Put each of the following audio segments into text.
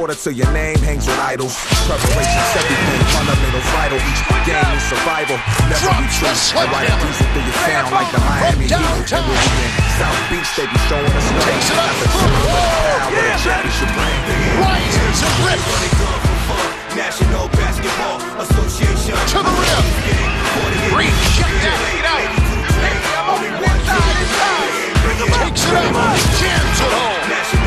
quarter till your name hangs with idols. Preparation's everything, fundamentals vital. Each game is survival. Never be true. I ride a diesel through your sound like the Miami Heat. And we'll in South Beach, they be showing us love. Takes it up. Not the triple, but the power, Yeah. championship ring. Right to Rip National Basketball Association. to the rim. Green, check that lead out. Takes it up, jams it home.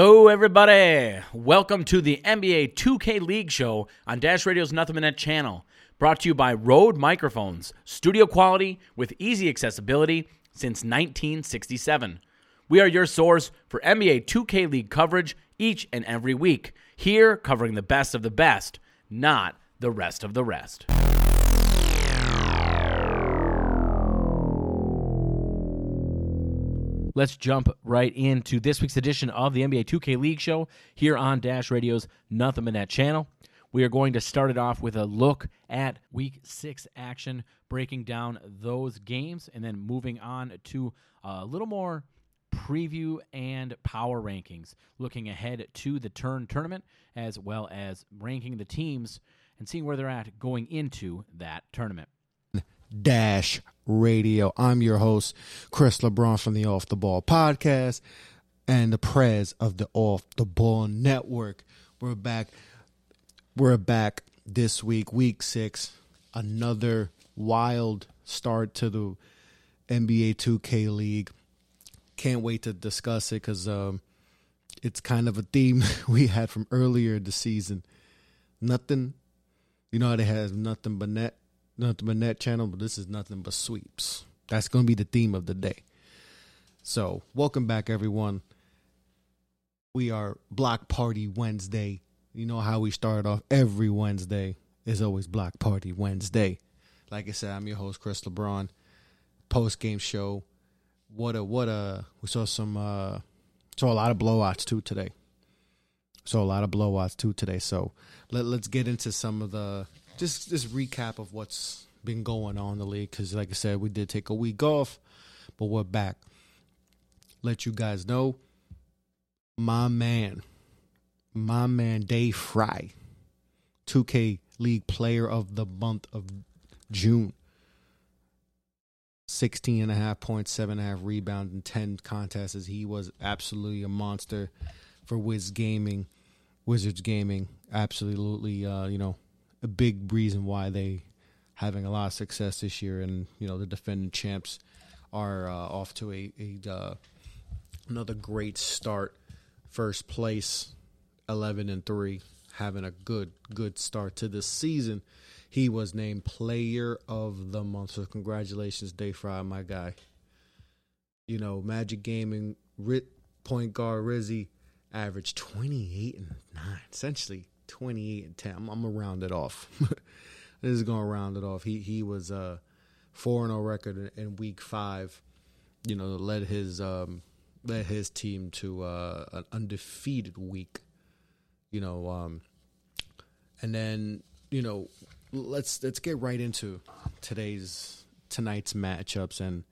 Hello, everybody. Welcome to the NBA 2K League Show on Dash Radio's Nothing Net channel. Brought to you by Rode Microphones, studio quality with easy accessibility since 1967. We are your source for NBA 2K League coverage each and every week. Here, covering the best of the best, not the rest of the rest. Let's jump right into this week's edition of the NBA 2K League Show here on Dash Radio's Nothing But Net channel. We are going to start it off with a look at Week Six action, breaking down those games, and then moving on to a little more preview and power rankings, looking ahead to the turn tournament as well as ranking the teams and seeing where they're at going into that tournament. Dash Radio. I'm your host, Chris LeBron from the Off the Ball podcast and the prez of the Off the Ball Network. We're back. We're back this week, week six. Another wild start to the NBA 2K League. Can't wait to discuss it because um, it's kind of a theme we had from earlier this season. Nothing, you know how they have nothing but net nothing but net channel, but this is nothing but sweeps. That's going to be the theme of the day. So, welcome back, everyone. We are Block Party Wednesday. You know how we start off every Wednesday is always Block Party Wednesday. Like I said, I'm your host, Chris LeBron. Post game show. What a what a we saw some uh saw a lot of blowouts too today. Saw a lot of blowouts too today. So let let's get into some of the just just recap of what's been going on in the league because like i said we did take a week off but we're back let you guys know my man my man Day Fry 2k league player of the month of june 16 and a half points, seven and a half rebounds, and 10 contests. He was absolutely a monster for Wiz Gaming, Wizards Gaming. Absolutely, uh, you know, a big reason why they having a lot of success this year, and you know the defending champs are uh, off to a, a uh, another great start. First place, eleven and three, having a good good start to this season. He was named Player of the Month, so congratulations, Day Fry, my guy. You know, Magic Gaming, Rit point guard Rizzy averaged twenty eight and nine, essentially 28 and 10. I'm, I'm gonna round it off. this is gonna round it off. He he was a four and 0 record in, in week five. You know, led his um led his team to uh, an undefeated week. You know, um, and then you know, let's let's get right into today's tonight's matchups. And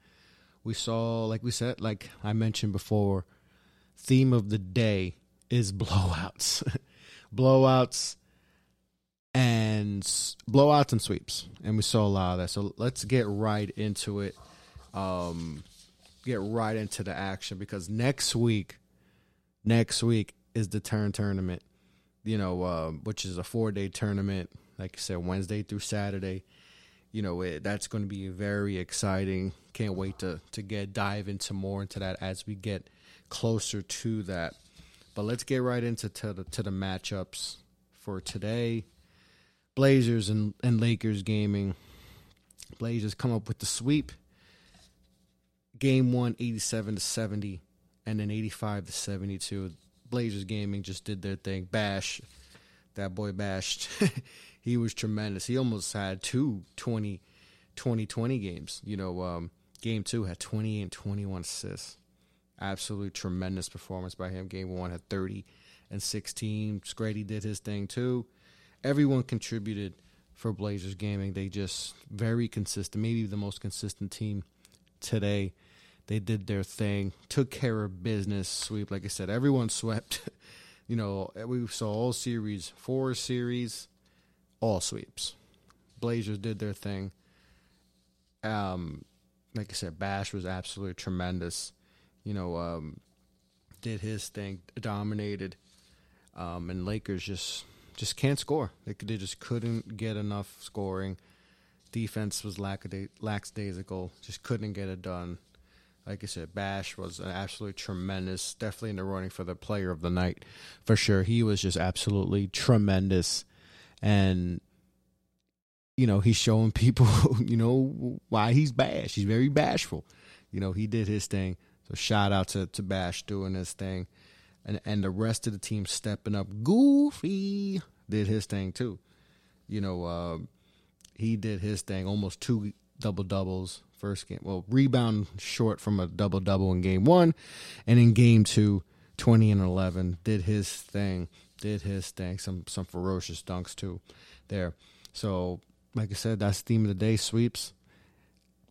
we saw, like we said, like I mentioned before, theme of the day is blowouts. Blowouts and blowouts and sweeps, and we saw a lot of that. So let's get right into it. Um, get right into the action because next week, next week is the turn tournament. You know, uh, which is a four day tournament. Like I said, Wednesday through Saturday. You know, it, that's going to be very exciting. Can't wait to to get dive into more into that as we get closer to that. But let's get right into to the to the matchups for today. Blazers and, and Lakers gaming. Blazers come up with the sweep. Game one, 87 to 70, and then 85 to 72. Blazers gaming just did their thing. Bash, that boy bashed. he was tremendous. He almost had two 20, 20, 20 games. You know, um, game two had 28 and 21 assists. Absolute tremendous performance by him. Game one had 30 and 16. Scrady did his thing too. everyone contributed for Blazers gaming. They just very consistent, maybe the most consistent team today. They did their thing, took care of business, sweep. Like I said, everyone swept. you know, we saw all series, four series, all sweeps. Blazers did their thing. Um, like I said, Bash was absolutely tremendous. You know, um, did his thing, dominated, um, and Lakers just just can't score. They they just couldn't get enough scoring. Defense was lackadaisical, just couldn't get it done. Like I said, Bash was an absolutely tremendous, definitely in the running for the player of the night for sure. He was just absolutely tremendous, and you know he's showing people, you know, why he's Bash. He's very bashful. You know, he did his thing. So shout out to, to Bash doing his thing. And and the rest of the team stepping up. Goofy did his thing too. You know, uh, he did his thing, almost two double doubles first game. Well, rebound short from a double double in game one. And in game two, 20 and 11, did his thing. Did his thing. Some some ferocious dunks too there. So, like I said, that's the theme of the day sweeps.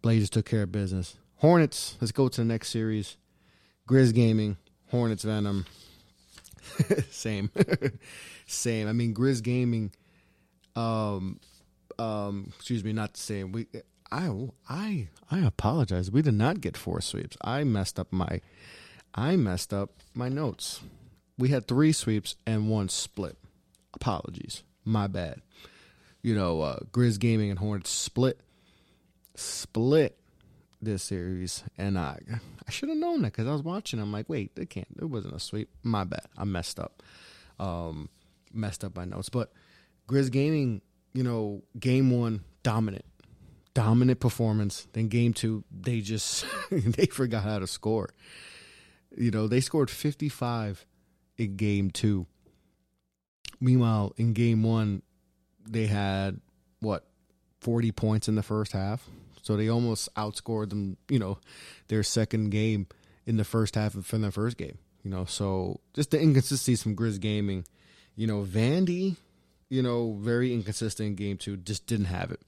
Blazers took care of business. Hornets, let's go to the next series. Grizz Gaming, Hornets Venom. Same. Same. I mean Grizz Gaming um um excuse me, not the same. We I I I apologize. We did not get four sweeps. I messed up my I messed up my notes. We had three sweeps and one split. Apologies. My bad. You know, uh Grizz Gaming and Hornets split split this series, and I I should have known that because I was watching. I'm like, wait, it can't. It wasn't a sweep. My bad. I messed up. Um, messed up my notes. But Grizz Gaming, you know, game one dominant, dominant performance. Then game two, they just they forgot how to score. You know, they scored 55 in game two. Meanwhile, in game one, they had what 40 points in the first half. So they almost outscored them, you know, their second game in the first half from their first game. You know, so just the inconsistencies from Grizz Gaming. You know, Vandy, you know, very inconsistent in game two, just didn't have it.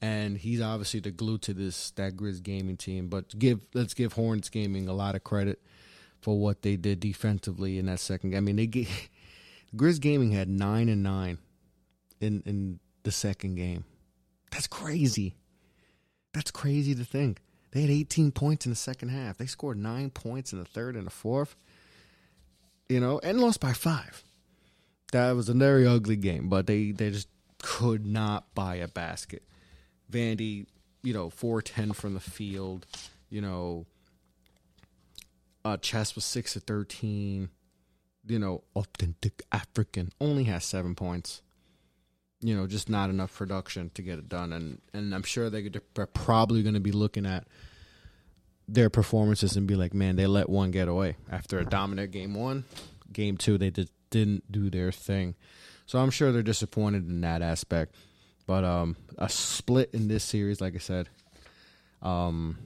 And he's obviously the glue to this that Grizz Gaming team. But give let's give Hornets Gaming a lot of credit for what they did defensively in that second. game. I mean, they get Grizz Gaming had nine and nine in in the second game. That's crazy. That's crazy to think. They had 18 points in the second half. They scored nine points in the third and the fourth, you know, and lost by five. That was a very ugly game, but they, they just could not buy a basket. Vandy, you know, 410 from the field, you know, uh, Chess was 6 to 13, you know, authentic African, only has seven points you know, just not enough production to get it done. And and I'm sure they are probably going to be looking at their performances and be like, man, they let one get away after a dominant game one, game two, they just didn't do their thing. So I'm sure they're disappointed in that aspect. But um, a split in this series, like I said, um,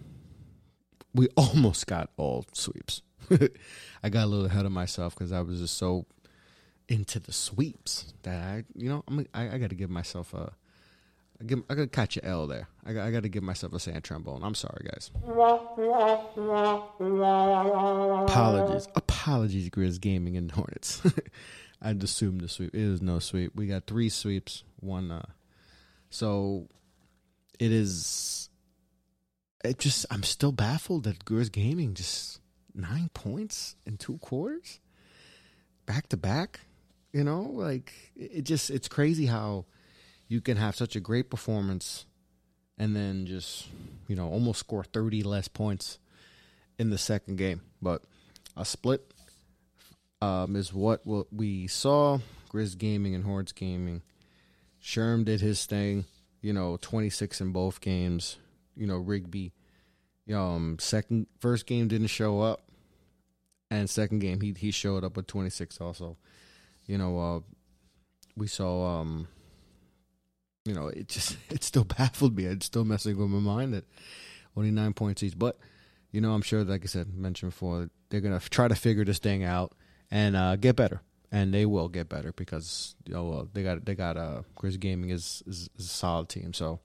we almost got all sweeps. I got a little ahead of myself because I was just so into the sweeps that I, you know, I'm, I, I got to give myself a, I, give, I got to catch an L there. I I got to give myself a sand trombone. I'm sorry, guys. Apologies, apologies, Grizz Gaming and Hornets. I'd assume the sweep. It is no sweep. We got three sweeps, one. Uh, so it is. It just I'm still baffled that Grizz Gaming just nine points in two quarters, back to back. You know, like it just it's crazy how you can have such a great performance and then just, you know, almost score 30 less points in the second game. But a split um, is what we saw. Grizz Gaming and Hornets Gaming. Sherm did his thing, you know, 26 in both games. You know, Rigby, um, second first game didn't show up, and second game he he showed up with 26 also you know, uh, we saw, um, you know, it just it still baffled me. It's still messing with my mind that only nine points each. But you know, I'm sure, like I said, mentioned before, they're gonna try to figure this thing out and uh, get better and they will get better because oh well, they got they got uh Grizz Gaming is, is, is a solid team. So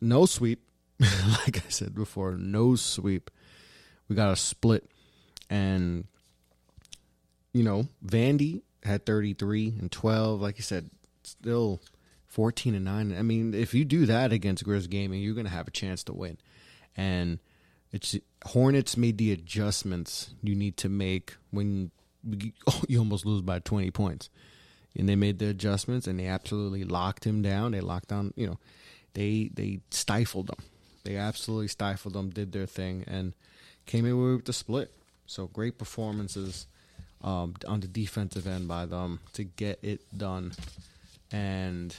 no sweep, like I said before, no sweep. We got a split, and you know Vandy had thirty three and twelve. Like you said, still fourteen and nine. I mean, if you do that against Grizz Gaming, you're gonna have a chance to win. And it's Hornets made the adjustments you need to make when oh, you almost lose by 20 points. And they made the adjustments and they absolutely locked him down. They locked down, you know, they they stifled them. They absolutely stifled them, did their thing, and came in with the split. So great performances um, on the defensive end by them to get it done. And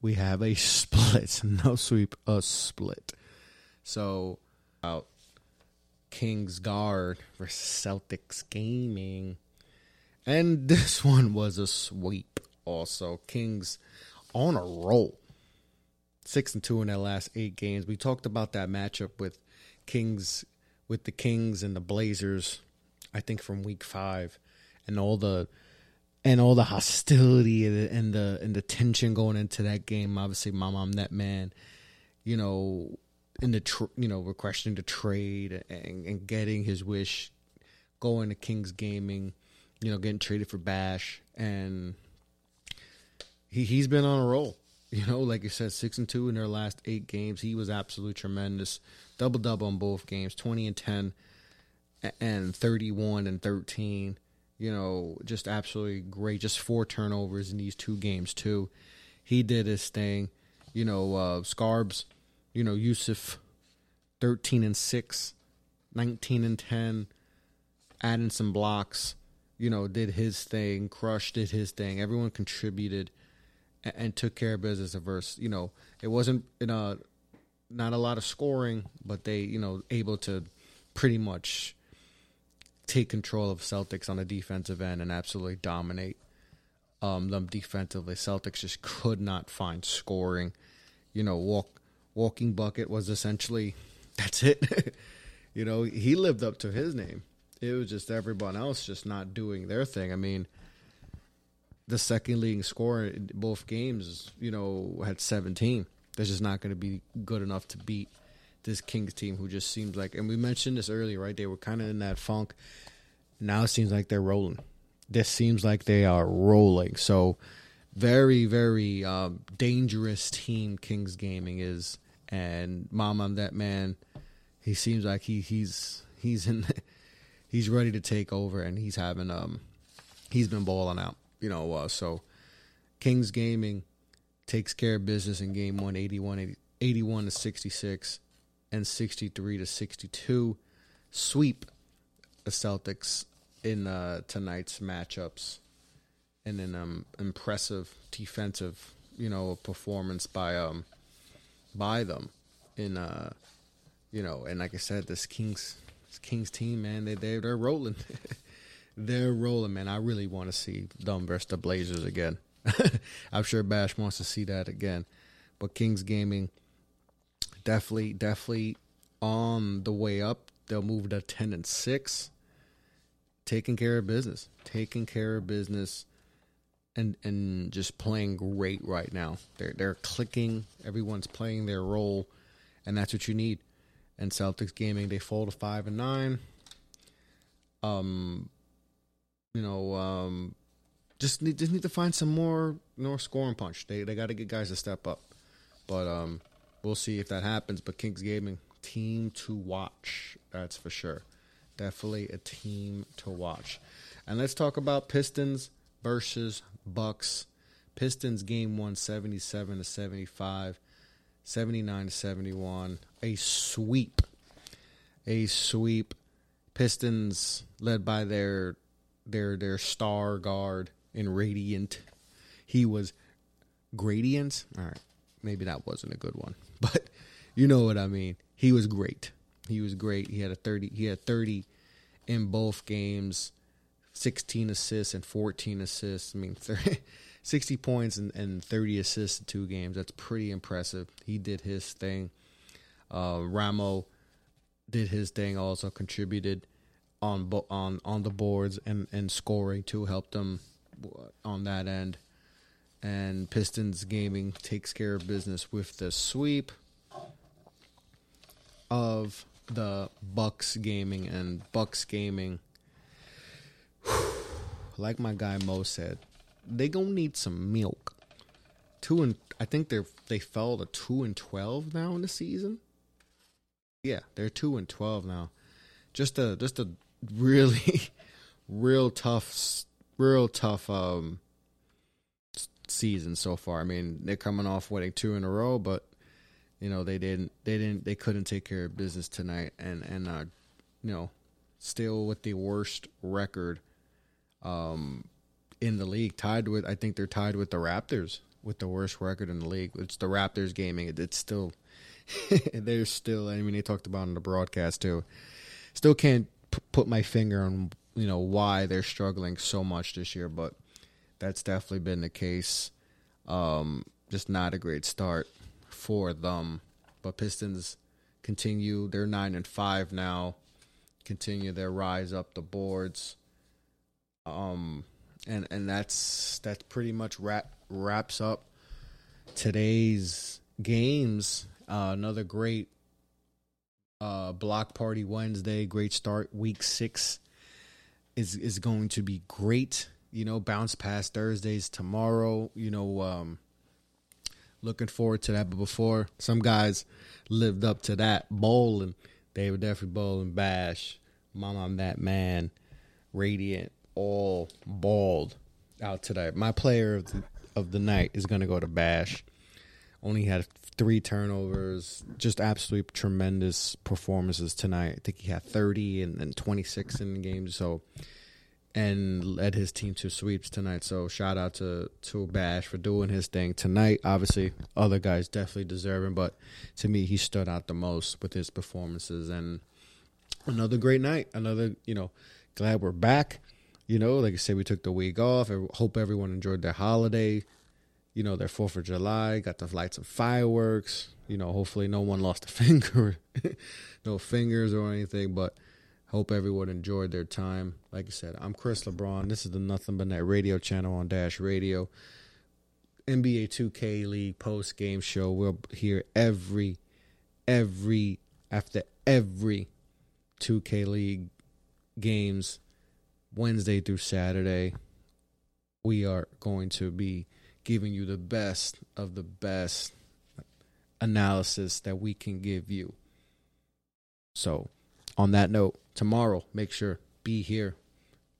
we have a split, no sweep, a split. So out Kings Guard versus Celtics Gaming. And this one was a sweep also. Kings on a roll. Six and two in their last eight games. We talked about that matchup with Kings with the Kings and the Blazers, I think from week five. And all the and all the hostility and the, and the and the tension going into that game. Obviously, my mom, that man, you know, in the tr- you know requesting the trade and, and getting his wish, going to Kings Gaming, you know, getting traded for Bash, and he he's been on a roll. You know, like you said, six and two in their last eight games. He was absolutely tremendous. Double double on both games, twenty and ten, and thirty one and thirteen you know, just absolutely great. Just four turnovers in these two games too. He did his thing. You know, uh, Scarbs, you know, Yusuf, thirteen and 6, 19 and ten, adding some blocks. You know, did his thing. Crush did his thing. Everyone contributed and, and took care of business. Verse, you know, it wasn't in a not a lot of scoring, but they, you know, able to pretty much take control of Celtics on the defensive end and absolutely dominate um, them defensively. Celtics just could not find scoring. You know, walk walking bucket was essentially that's it. you know, he lived up to his name. It was just everyone else just not doing their thing. I mean, the second leading scorer in both games, you know, had 17. That's just not going to be good enough to beat this Kings team who just seems like, and we mentioned this earlier, right? They were kind of in that funk. Now it seems like they're rolling. This seems like they are rolling. So, very, very um, dangerous team Kings Gaming is. And Mama, that man, he seems like he he's he's in he's ready to take over, and he's having um he's been balling out. You know, uh, so Kings Gaming takes care of business in game one, 81, 81 to 66 and 63 to 62 sweep the Celtics in uh, tonight's matchups and an um, impressive defensive, you know, performance by um by them in uh you know, and like I said, this Kings this Kings team, man, they they they're rolling. they're rolling, man. I really want to see them versus the Blazers again. I'm sure Bash wants to see that again. But Kings Gaming definitely, definitely on the way up. They'll move to ten and six. Taking care of business. Taking care of business and and just playing great right now. They're they're clicking. Everyone's playing their role, and that's what you need. And Celtics gaming, they fall to five and nine. Um, you know, um, just need just need to find some more more scoring punch. They they got to get guys to step up, but um, we'll see if that happens. But Kings Gaming team to watch, that's for sure. Definitely a team to watch. And let's talk about Pistons versus Bucks. Pistons game one, 77 to 75, 79 to 71. A sweep. A sweep. Pistons led by their their their star guard in Radiant. He was Gradient. All right. Maybe that wasn't a good one. But you know what I mean. He was great. He was great. He had a 30 he had 30 in both games. 16 assists and 14 assists. I mean, 30, 60 points and, and 30 assists in two games. That's pretty impressive. He did his thing. Uh, Ramo did his thing, also contributed. on on on the boards and and scoring to help them on that end. And Pistons gaming takes care of business with the sweep of the Bucks gaming and Bucks gaming. Like my guy Mo said, they gonna need some milk. Two and I think they're they fell to two and twelve now in the season. Yeah, they're two and twelve now. Just a just a really real tough real tough um season so far. I mean, they're coming off winning two in a row, but you know they didn't they didn't they couldn't take care of business tonight, and and uh, you know still with the worst record um in the league, tied with I think they're tied with the Raptors with the worst record in the league. It's the Raptors gaming. It, it's still they're still. I mean, they talked about in the broadcast too. Still can't p- put my finger on you know why they're struggling so much this year, but that's definitely been the case. Um, just not a great start for them. But Pistons continue. They're nine and five now. Continue their rise up the boards. Um, and and that's that's pretty much wrap wraps up today's games. Uh, another great uh, block party Wednesday. Great start. Week six is is going to be great. You know, bounce past Thursdays tomorrow. You know, um, looking forward to that. But before some guys lived up to that bowling, they were definitely bowling bash. Mama, I'm that man. Radiant, all bald out today. My player of the, of the night is going to go to Bash. Only had three turnovers. Just absolutely tremendous performances tonight. I think he had 30 and, and 26 in the game. So, and led his team to sweeps tonight. So shout out to to Bash for doing his thing tonight. Obviously, other guys definitely deserving, but to me, he stood out the most with his performances. And another great night. Another, you know, glad we're back. You know, like I said, we took the week off. I hope everyone enjoyed their holiday. You know, their Fourth of July. Got to light some fireworks. You know, hopefully no one lost a finger, no fingers or anything. But hope everyone enjoyed their time. Like I said, I'm Chris LeBron. This is the Nothing But Net radio channel on Dash Radio. NBA 2K League post game show. We're here every, every after every 2K League games Wednesday through Saturday, we are going to be giving you the best of the best analysis that we can give you. So, on that note, tomorrow, make sure be here.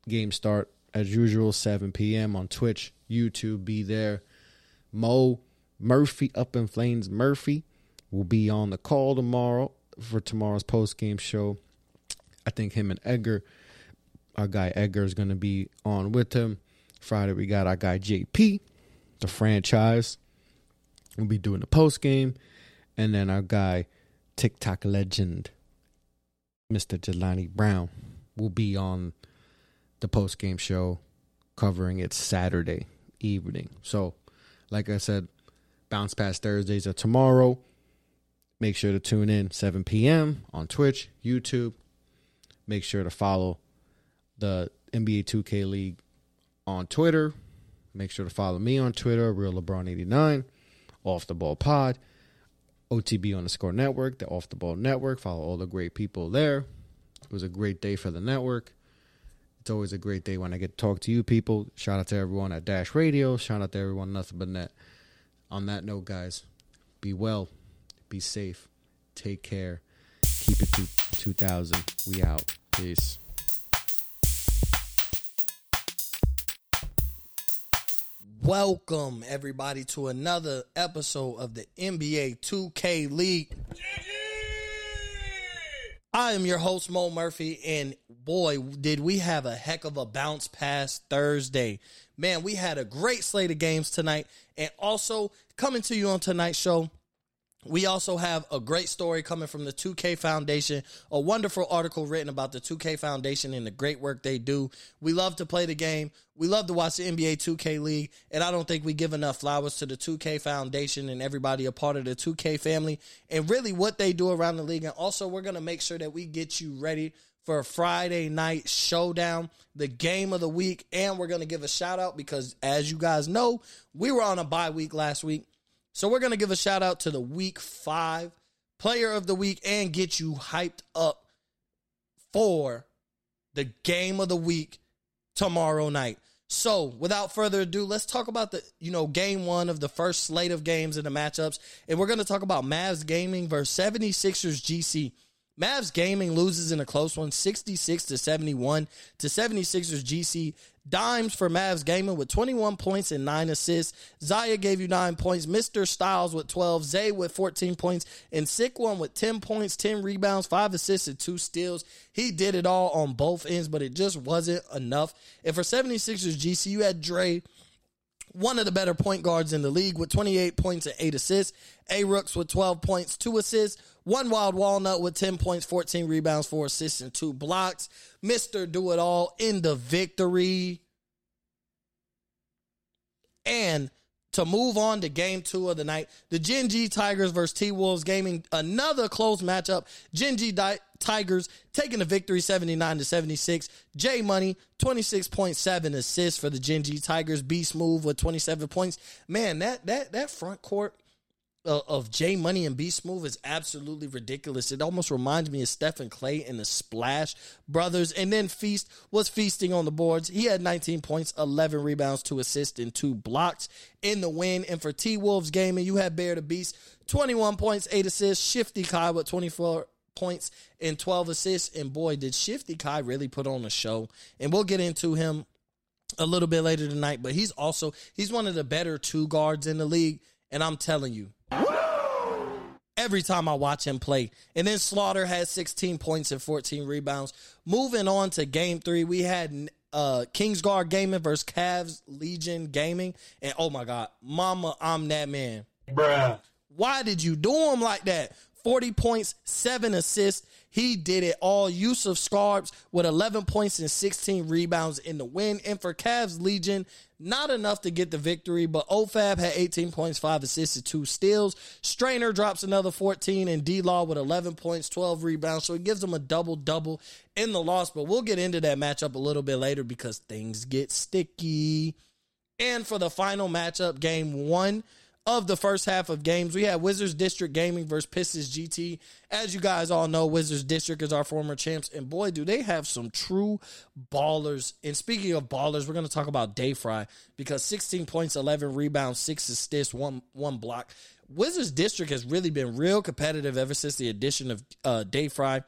Game start as usual 7 p.m. on Twitch, YouTube, be there. Mo Murphy up in flames Murphy will be on the call tomorrow for tomorrow's post game show. I think him and Edgar our guy Edgar is going to be on with him. Friday, we got our guy JP, the franchise. We'll be doing the post game. And then our guy, TikTok legend, Mr. Jelani Brown, will be on the post game show covering it Saturday evening. So, like I said, bounce past Thursdays are tomorrow. Make sure to tune in 7 p.m. on Twitch, YouTube. Make sure to follow the NBA 2K League on Twitter. Make sure to follow me on Twitter, Real LeBron89, Off the Ball Pod, OTB on the Score Network, the Off the Ball Network. Follow all the great people there. It was a great day for the network. It's always a great day when I get to talk to you people. Shout out to everyone at Dash Radio. Shout out to everyone Nothing But Net. On that note, guys, be well, be safe, take care, keep it to 2000. We out. Peace. Welcome everybody to another episode of the NBA 2K League. I am your host Mo Murphy, and boy, did we have a heck of a bounce past Thursday. Man, we had a great slate of games tonight, and also coming to you on tonight's show. We also have a great story coming from the 2K Foundation, a wonderful article written about the 2K Foundation and the great work they do. We love to play the game. We love to watch the NBA 2K League, and I don't think we give enough flowers to the 2K Foundation and everybody a part of the 2K family and really what they do around the league. And also, we're going to make sure that we get you ready for Friday night showdown, the game of the week. And we're going to give a shout out because, as you guys know, we were on a bye week last week. So we're going to give a shout out to the week five player of the week and get you hyped up for the game of the week tomorrow night. So, without further ado, let's talk about the, you know, game one of the first slate of games and the matchups. And we're going to talk about Mavs Gaming versus 76ers GC. Mavs Gaming loses in a close one, 66 to 71 to 76ers GC. Dimes for Mavs Gaming with 21 points and 9 assists. Zaya gave you 9 points. Mr. Styles with 12. Zay with 14 points. And Sick One with 10 points, 10 rebounds, 5 assists, and 2 steals. He did it all on both ends, but it just wasn't enough. And for 76ers GC, you had Dre one of the better point guards in the league with 28 points and 8 assists. A Rooks with 12 points, 2 assists. One Wild Walnut with 10 points, 14 rebounds, 4 assists, and 2 blocks. Mr. Do It All in the victory. And to move on to game two of the night, the Gen G Tigers versus T Wolves gaming another close matchup. Gen G Di- Tigers taking the victory 79 to 76. J Money 26.7 assists for the Gen G Tigers. Beast move with 27 points. Man, that that that front court of, of J Money and Beast Move is absolutely ridiculous. It almost reminds me of Steph and Klay and the Splash Brothers. And then Feast was feasting on the boards. He had 19 points, 11 rebounds, two assists, and two blocks in the win. And for T Wolves gaming, you had Bear the Beast, 21 points, eight assists. Shifty Kai with 24 points and 12 assists. And boy, did Shifty Kai really put on a show. And we'll get into him a little bit later tonight, but he's also he's one of the better two guards in the league. And I'm telling you, every time I watch him play. And then Slaughter had 16 points and 14 rebounds. Moving on to game three, we had uh Kingsguard Gaming versus Cavs Legion Gaming. And oh my God, mama, I'm that man. Bruh. Why did you do him like that? 40 points, seven assists. He did it all. Yusuf Scarbs with 11 points and 16 rebounds in the win. And for Cavs Legion, not enough to get the victory, but OFAB had 18 points, 5 assists, and 2 steals. Strainer drops another 14, and D Law with 11 points, 12 rebounds. So it gives them a double double in the loss. But we'll get into that matchup a little bit later because things get sticky. And for the final matchup, game one of the first half of games. We had Wizards District Gaming versus Pistons GT. As you guys all know, Wizards District is our former champs, and boy, do they have some true ballers. And speaking of ballers, we're going to talk about Dayfry because 16 points, 11 rebounds, six assists, one one block. Wizards District has really been real competitive ever since the addition of uh, Dayfry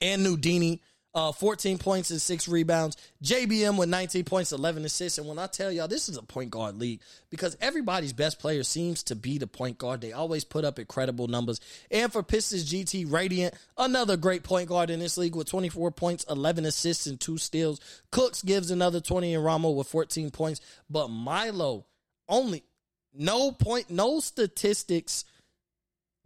and Nudini uh, 14 points and six rebounds. JBM with 19 points, 11 assists. And when I tell y'all, this is a point guard league because everybody's best player seems to be the point guard. They always put up incredible numbers. And for Pistons GT Radiant, another great point guard in this league with 24 points, 11 assists, and two steals. Cooks gives another 20 and Ramo with 14 points. But Milo, only no point, no statistics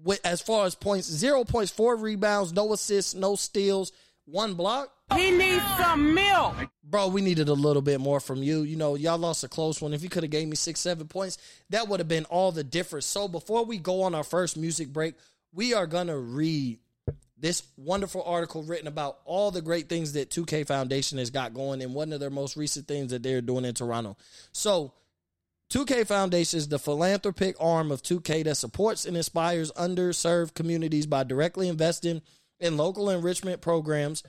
with as far as points, zero points, four rebounds, no assists, no steals one block. He needs some milk. Bro, we needed a little bit more from you. You know, y'all lost a close one. If you could have gave me six, seven points, that would have been all the difference. So before we go on our first music break, we are gonna read this wonderful article written about all the great things that 2K Foundation has got going and one of their most recent things that they're doing in Toronto. So 2K Foundation is the philanthropic arm of 2K that supports and inspires underserved communities by directly investing in local enrichment programs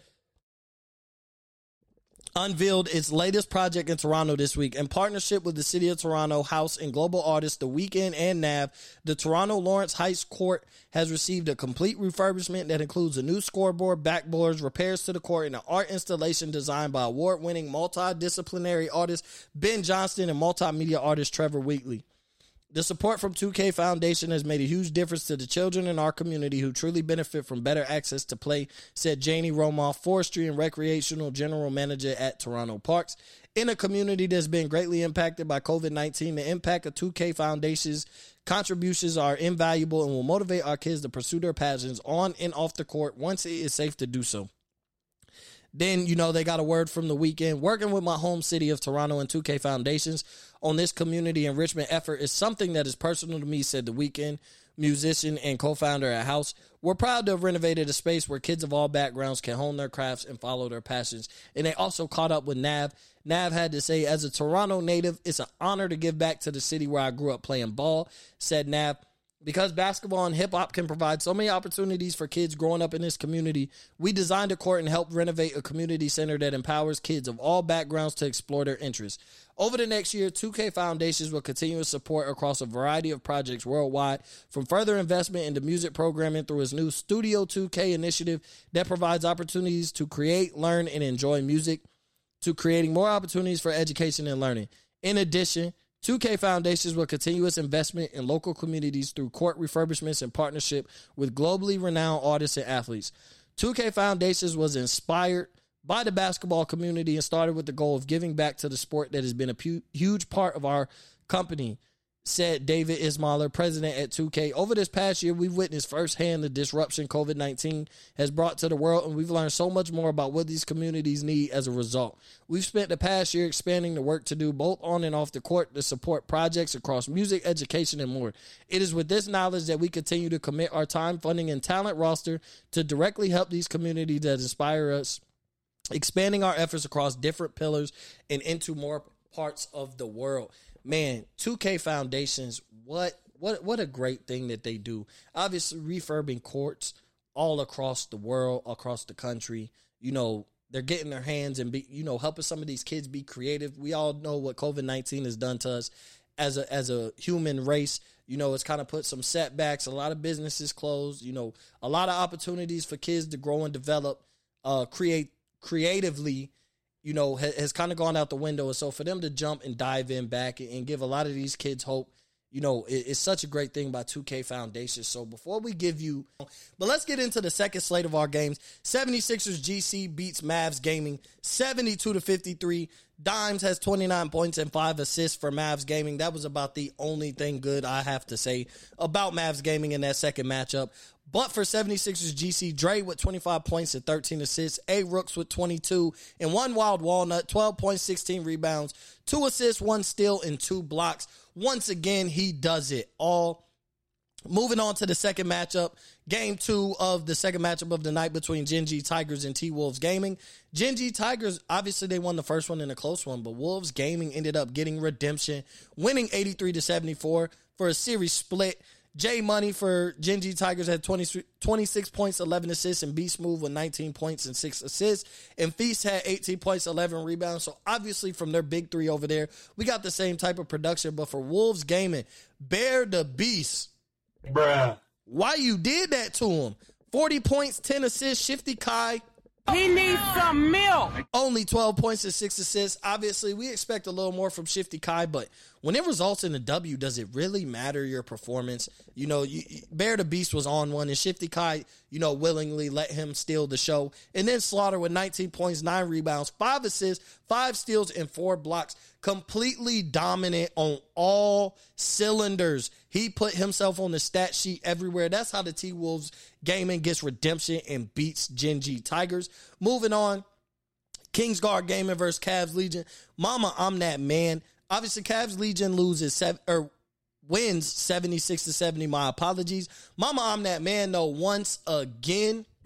unveiled its latest project in Toronto this week in partnership with the City of Toronto HXOUSE and global artists The Weeknd and Nav. The Toronto Lawrence Heights Court has received a complete refurbishment that includes a new scoreboard, backboards, repairs to the court, and an art installation designed by award-winning multidisciplinary artist Ben Johnston and multimedia artist Trevor Wheatley. The support from 2K Foundation has made a huge difference to the children in our community who truly benefit from better access to play, said Janie Romoff, Forestry and Recreational General Manager at Toronto Parks. In a community that's been greatly impacted by COVID 19, the impact of 2K Foundation's contributions are invaluable and will motivate our kids to pursue their passions on and off the court once it is safe to do so. Then, you know, they got a word from the Weeknd Working with my home city of Toronto and 2K Foundations on this community enrichment effort is something that is personal to me, said the Weeknd, musician and co-founder at HXOUSE. We're proud to have renovated a space where kids of all backgrounds can hone their crafts and follow their passions. And they also caught up with Nav. Nav had to say, as a Toronto native, it's an honor to give back to the city where I grew up playing ball, said Nav. Because basketball and hip hop can provide so many opportunities for kids growing up in this community, we designed a court and helped renovate a community center that empowers kids of all backgrounds to explore their interests. Over the next year, 2K Foundations will continue to support across a variety of projects worldwide, from further investment into music programming through its new Studio 2K initiative that provides opportunities to create, learn, and enjoy music, to creating more opportunities for education and learning. In addition, 2K Foundations will continue its investment in local communities through court refurbishments and partnership with globally renowned artists and athletes. 2K Foundations was inspired by the basketball community and started with the goal of giving back to the sport that has been a pu- huge part of our company said David Ismailer, president at 2K. Over this past year, we've witnessed firsthand the disruption COVID 19 has brought to the world, and we've learned so much more about what these communities need as a result. We've spent the past year expanding the work to do both on and off the court to support projects across music, education, and more. It is with this knowledge that we continue to commit our time, funding, and talent roster to directly help these communities that inspire us, expanding our efforts across different pillars and into more parts of the world man, 2K Foundations, what what what a great thing that they do. Obviously, refurbing courts all across the world, across the country. You know, they're getting their hands and be you know helping some of these kids be creative. We all know what COVID nineteen has done to us as a as a human race. You know, it's kind of put some setbacks. A lot of businesses closed. You know, a lot of opportunities for kids to grow and develop, uh, create creatively you know, has, has kind of gone out the window. And so for them to jump and dive in back and give a lot of these kids hope, you know, it, it's such a great thing by 2K Foundation. So before we give you, but let's get into the second slate of our games. 76ers GC beats Mavs Gaming 72 to 53. Dimes has 29 points and five assists for Mavs Gaming. That was about the only thing good I have to say about Mavs Gaming in that second matchup. But for 76ers GC, Dre with 25 points and 13 assists, A Rooks with 22, and one wild walnut, 12 points, 16 rebounds, two assists, one steal, and two blocks. Once again, he does it all. Moving on to the second matchup, game two of the second matchup of the night between Gen G Tigers and T Wolves Gaming. Gen G Tigers, obviously they won the first one in a close one, but Wolves Gaming ended up getting redemption, winning 83 to 74 for a series split. J Money for Gen G Tigers had 20, 26 points, 11 assists, and Beast Move with 19 points and 6 assists. And Feast had 18 points, 11 rebounds. So obviously, from their big three over there, we got the same type of production. But for Wolves Gaming, Bear the Beast. Bruh. Why you did that to him? 40 points, 10 assists, Shifty Kai. He needs some milk. Only 12 points and 6 assists. Obviously, we expect a little more from Shifty Kai, but when it results in a W, does it really matter your performance? You know, you, Bear the Beast was on one, and Shifty Kai, you know, willingly let him steal the show. And then Slaughter with 19 points, 9 rebounds, 5 assists, 5 steals, and 4 blocks. Completely dominant on all cylinders. He put himself on the stat sheet everywhere. That's how the T Wolves gaming gets redemption and beats Gen G Tigers. Moving on. Kingsguard Gaming versus Cavs Legion. Mama, I'm that man. Obviously, Cavs Legion loses seven or wins 76 to 70. My apologies. Mama, I'm that man though once again.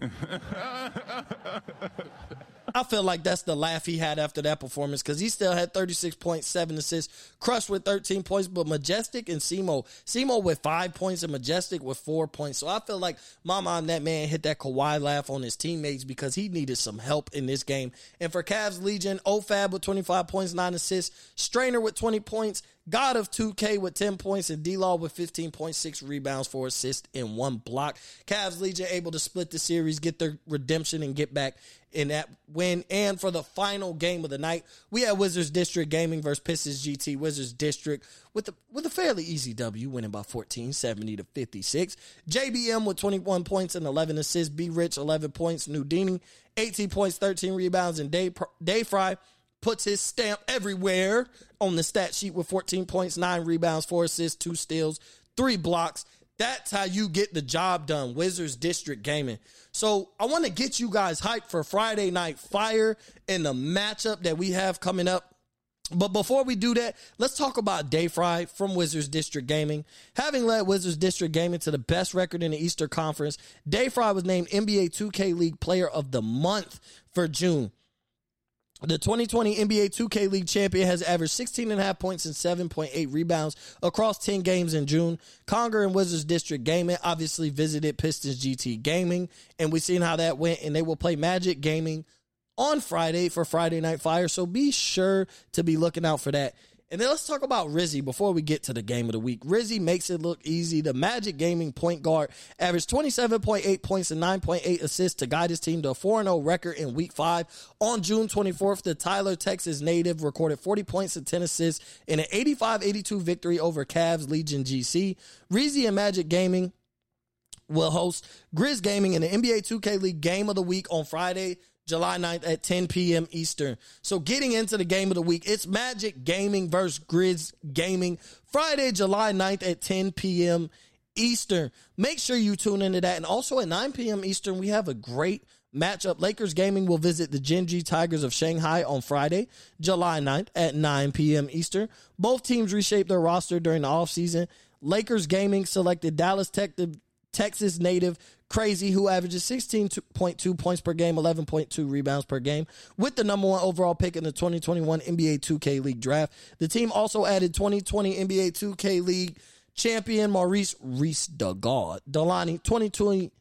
I feel like that's the laugh he had after that performance because he still had 36.7 assists, crushed with 13 points, but Majestic and Simo, Simo with five points and Majestic with four points. So I feel like my on that man hit that Kawhi laugh on his teammates because he needed some help in this game. And for Cavs Legion, OFAB with 25 points, nine assists, Strainer with 20 points, God of 2K with 10 points and D-Law with 15.6 rebounds, for assists, and one block. Cavs Legion able to split the series, get their redemption, and get back in that win. And for the final game of the night, we had Wizards District Gaming versus Pistons GT. Wizards District with a, with a fairly easy W, winning by 14, 70 to 56. JBM with 21 points and 11 assists. B Rich, 11 points. Nudini, 18 points, 13 rebounds. And Day, Day Fry puts his stamp everywhere on the stat sheet with 14 points, nine rebounds, four assists, two steals, three blocks. That's how you get the job done. Wizards District Gaming. So I want to get you guys hyped for Friday Night Fire and the matchup that we have coming up But before we do that, let's talk about Day Fry from Wizards District Gaming. Having led Wizards District Gaming to the best record in the Eastern Conference, Day Fry was named NBA 2K League Player of the Month for June. The 2020 NBA 2K League champion has averaged 16.5 points and 7.8 rebounds across 10 games in June. Conger and Wizards District Gaming obviously visited Pistons GT Gaming, and we've seen how that went, and they will play Magic Gaming on Friday for Friday Night Fire. So be sure to be looking out for that. And then let's talk about Rizzy before we get to the game of the week. Rizzy makes it look easy. The Magic Gaming point guard averaged 27.8 points and 9.8 assists to guide his team to a 4 0 record in week five. On June 24th, the Tyler, Texas native recorded 40 points and 10 assists in an 85 82 victory over Cavs Legion GC. Rizzy and Magic Gaming will host Grizz Gaming in the NBA 2K League Game of the Week on Friday, July 9th at 10 p.m. Eastern. So getting into the game of the week, it's Magic Gaming versus Grizz Gaming Friday, July 9th at 10 p.m. Eastern. Make sure you tune into that. And also at 9 p.m. Eastern, we have a great matchup. Lakers Gaming will visit the Gen G Tigers of Shanghai on Friday, July 9th at 9 p.m. Eastern. Both teams reshaped their roster during the offseason. Lakers Gaming selected Dallas Tech, Texas native Crazy, who averages 16.2 points per game, 11.2 rebounds per game, with the number one overall pick in the 2021 NBA 2K League draft. The team also added 2020 NBA 2K League champion Maurice Reese Dagod, Delani, 2020.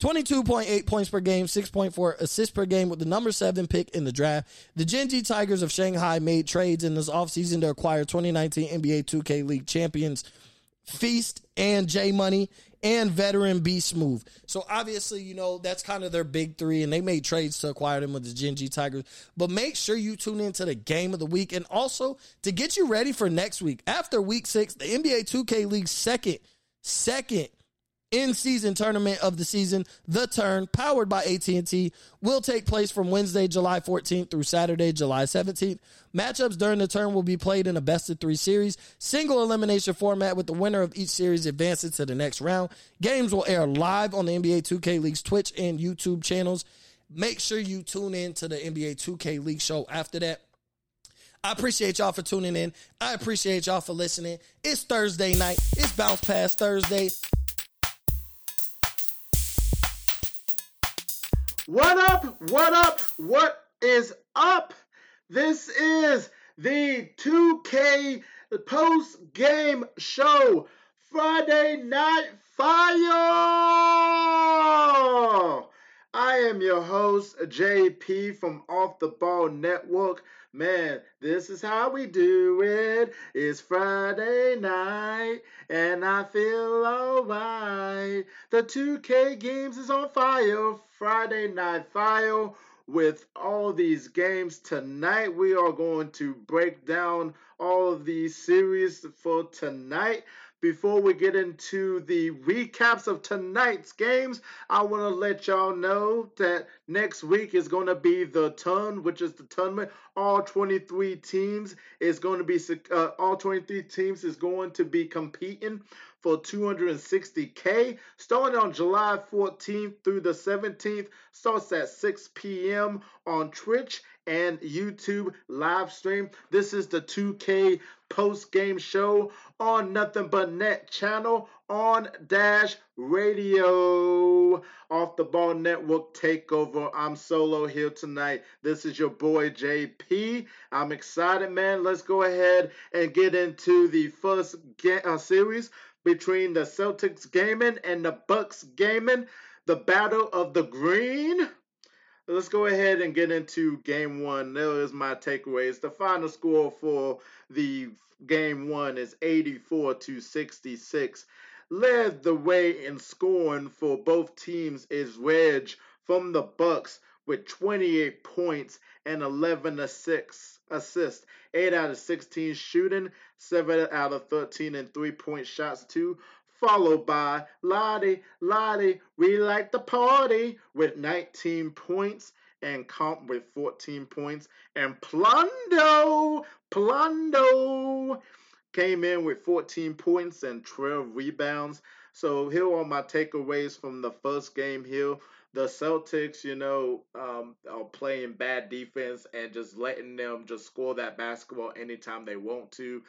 22.8 points per game, 6.4 assists per game with the number seven pick in the draft. The Gen G Tigers of Shanghai made trades in this offseason to acquire 2019 NBA 2K League champions Feast and J Money and veteran B Smooth. So obviously, you know, that's kind of their big three, and they made trades to acquire them with the Gen G Tigers. But make sure you tune into the game of the week and also to get you ready for next week. After week six, the NBA 2K League second, second in season tournament of the season, The Turn, powered by AT&T, will take place from Wednesday, July 14th through Saturday, July 17th. Matchups during the turn will be played in a best of three series, single elimination format with the winner of each series advancing to the next round. Games will air live on the NBA 2K League's Twitch and YouTube channels. Make sure you tune in to the NBA 2K League show after that. I appreciate y'all for tuning in. I appreciate y'all for listening. It's Thursday night. It's Bounce Pass Thursday. What up? What up? What is up? This is the 2K post game show, Friday Night Fire. I am your host, JP from Off the Ball Network. Man, this is how we do it. It's Friday night, and I feel alright. The 2K games is on fire. Friday Night Fire with all these games tonight. We are going to break down all of these series for tonight. Before we get into the recaps of tonight's games, I want to let y'all know that next week is going to be the Turn, which is the tournament. All 23 teams is going to be uh, all 23 teams is going to be competing for 260K. Starting on July 14th through the 17th, starts at 6 p.m. on Twitch and YouTube live stream. This is the 2K post game show on Nothing But Net channel on Dash Radio. Off the Ball Network Takeover. I'm solo here tonight. This is your boy JP. I'm excited, man. Let's go ahead and get into the first uh, series between the Celtics gaming and the Bucks gaming. The battle of the green. Let's go ahead and get into game one. There is my takeaways. The final score for the game one is 84 to 66. Led the way in scoring for both teams is Wedge from the Bucks with 28 points and 11 assists. Assist 8 out of 16 shooting, 7 out of 13 and 3 point shots, too followed by Lottie, Lottie, we like the party with 19 points and Comp with 14 points. And Plundo, Plundo came in with 14 points and 12 rebounds. So here are my takeaways from the first game here. the Celtics, you know, um, are playing bad defense and just letting them just score that basketball anytime they want to.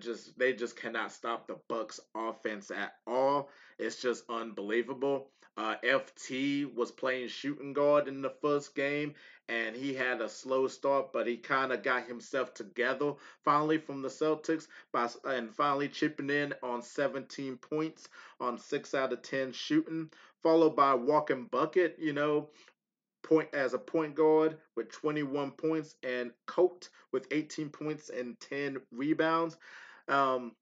Just they just cannot stop the Bucks offense at all. It's just unbelievable. Uh, FT was playing shooting guard in the first game, and he had a slow start, but he kind of got himself together finally from the Celtics by and finally chipping in on 17 points on six out of 10 shooting, followed by walking bucket. You know, point as a point guard with 21 points and Coat with 18 points and 10 rebounds. Um,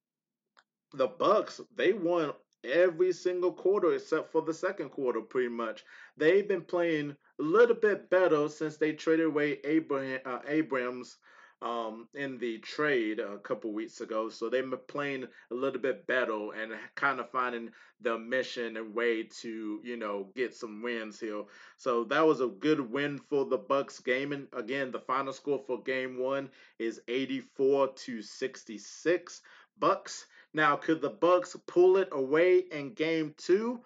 the Bucks they won every single quarter except for the second quarter, pretty much. They've been playing a little bit better since they traded away Abraham uh, Abrams um, in the trade a couple weeks ago. So they've been playing a little bit better and kind of finding the mission and way to you know get some wins here. So that was a good win for the Bucks game. And again, the final score for game one is 84 to 66. Bucks. Now, could the Bucks pull it away in game two?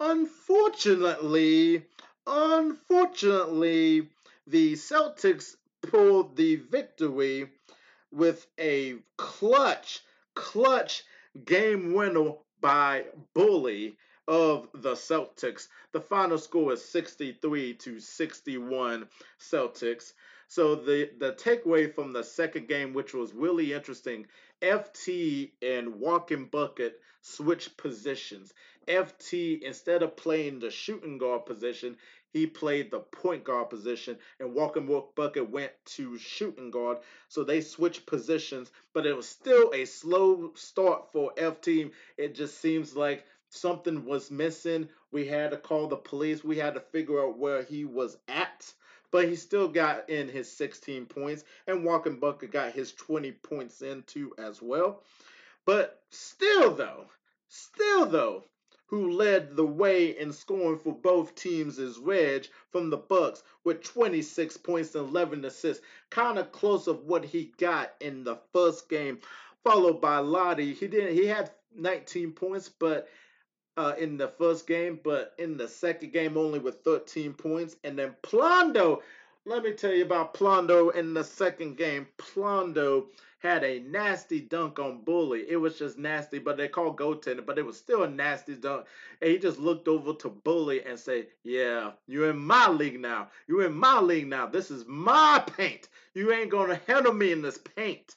Unfortunately, unfortunately, the Celtics pulled the victory with a clutch, clutch game winner by Bully of the Celtics. The final score is 63 to 61 Celtics. So the the takeaway from the second game, which was really interesting, FT and Walking Bucket switched positions. FT instead of playing the shooting guard position, he played the point guard position, and Walking Bucket went to shooting guard. So they switched positions, but it was still a slow start for FT. It just seems like something was missing. We had to call the police. We had to figure out where he was at but he still got in his 16 points, and Walking Bucket got his 20 points in too as well. But still, though, still, though, who led the way in scoring for both teams is Reg from the Bucks with 26 points and 11 assists, kind of close of what he got in the first game, followed by Lottie. He didn't. He had 19 points, but uh, in the first game, but in the second game only with 13 points. And then Plondo, let me tell you about Plondo in the second game. Plondo had a nasty dunk on Bully. It was just nasty, but they called goaltending, but it was still a nasty dunk. And he just looked over to Bully and said, Yeah, you're in my league now. You're in my league now. This is my paint. You ain't gonna handle me in this paint.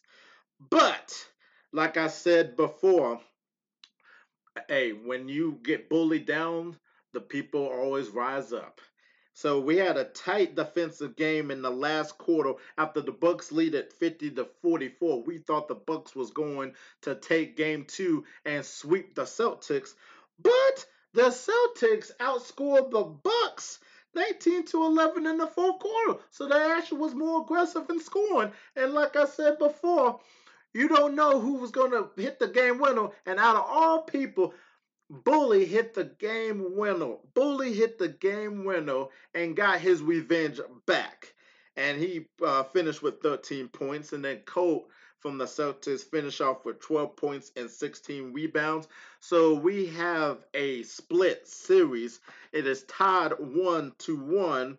But like I said before, hey, when you get bullied down, the people always rise up. So we had a tight defensive game in the last quarter after the Bucks lead at 50 to 44. We thought the Bucks was going to take game 2 and sweep the Celtics, but the Celtics outscored the Bucks 19 to 11 in the fourth quarter. So they actually was more aggressive in scoring. And like I said before, you don't know who was going to hit the game winner. And out of all people, Bully hit the game winner. Bully hit the game winner and got his revenge back. And he uh, finished with 13 points. And then Colt from the Celtics finished off with 12 points and 16 rebounds. So we have a split series. It is tied 1 to 1.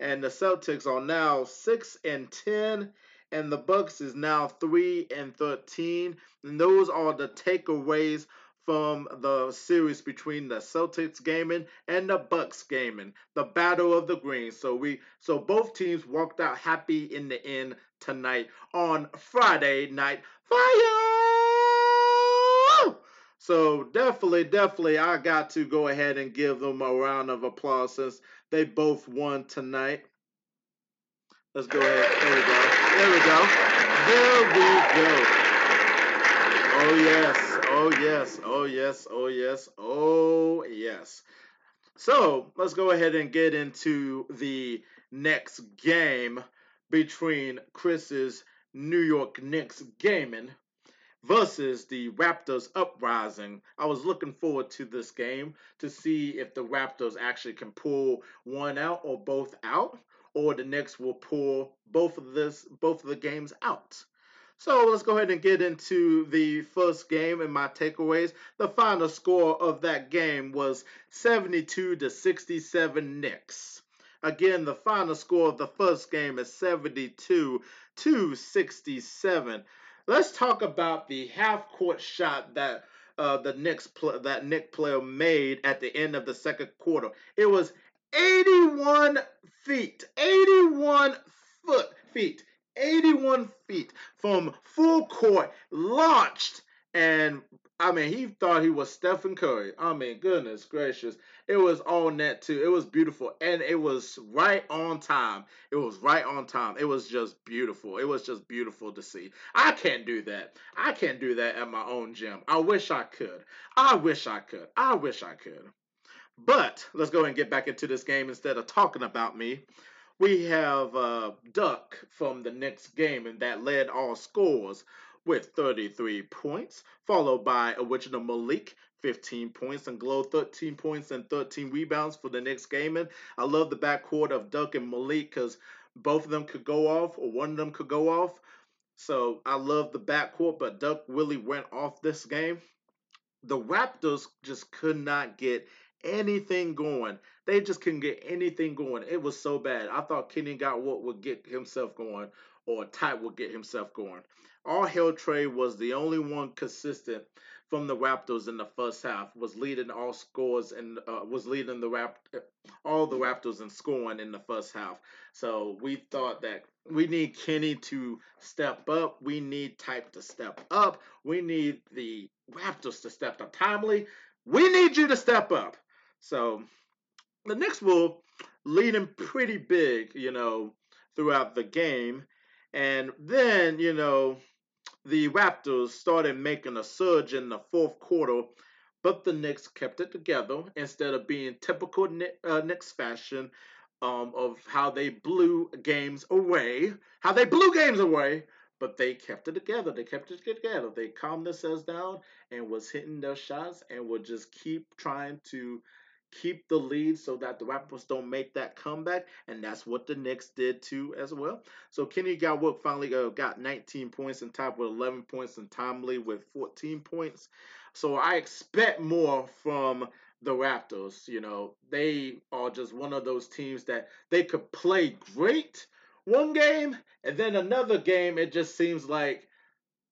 And the Celtics are now 6 and 10 and the Bucks is now 3 and 13. And those are the takeaways from the series between the Celtics gaming and the Bucks gaming, the battle of the greens. So we so both teams walked out happy in the end tonight on Friday night fire. So definitely, definitely, I got to go ahead and give them a round of applause since they both won tonight. Let's go ahead. There we go. There we go. There we go. Oh yes. Oh yes. Oh yes. Oh yes. Oh yes. So let's go ahead and get into the next game between Chris's New York Knicks gaming versus the Raptors uprising. I was looking forward to this game to see if the Raptors actually can pull one out or both out or the Knicks will pull both of this both of the games out. So let's go ahead and get into the first game and my takeaways. The final score of that game was 72 to 67 Knicks. Again, the final score of the first game is 72 to 67. Let's talk about the half court shot that uh, the Knicks pl- that Nick player made at the end of the second quarter. It was 81 feet, 81 foot feet, 81 feet from full court, launched, and I mean, he thought he was Stephen Curry. I mean, goodness gracious. It was on net too. It was beautiful. And it was right on time. It was right on time. It was just beautiful. It was just beautiful to see. I can't do that. I can't do that at my own gym. I wish I could. I wish I could. I wish I could. But let's go and get back into this game instead of talking about me. We have uh, Duck from the next game, and that led all scores with 33 points, followed by Original Malik, 15 points, and Glow, 13 points and 13 rebounds for the next game. And I love the backcourt of Duck and Malik because both of them could go off, or one of them could go off. So I love the backcourt, but Duck really went off this game. The Raptors just could not get anything going. They just couldn't get anything going. It was so bad. I thought Kenny got what would get himself going, or Ty would get himself going. All Hell Trey was the only one consistent from the Raptors in the first half. Was leading all scores and uh, was leading the Rap all the Raptors in scoring in the first half. So we thought that we need Kenny to step up. We need Type to step up. We need the Raptors to step up timely. We need you to step up. So the Knicks will lead him pretty big, you know, throughout the game. And then, you know, the Raptors started making a surge in the fourth quarter, but the Knicks kept it together instead of being typical uh, Knicks fashion um, of how they blew games away, how they blew games away. But they kept it together. They kept it together. They calmed themselves down and was hitting their shots and would just keep trying to keep the lead so that the Raptors don't make that comeback, and that's what the Knicks did too as well. So Kenny Galladay finally uh, got 19 points and top with 11 points, and Tom Lee with 14 points. So I expect more from the Raptors. You know, they are just one of those teams that they could play great one game, and then another game it just seems like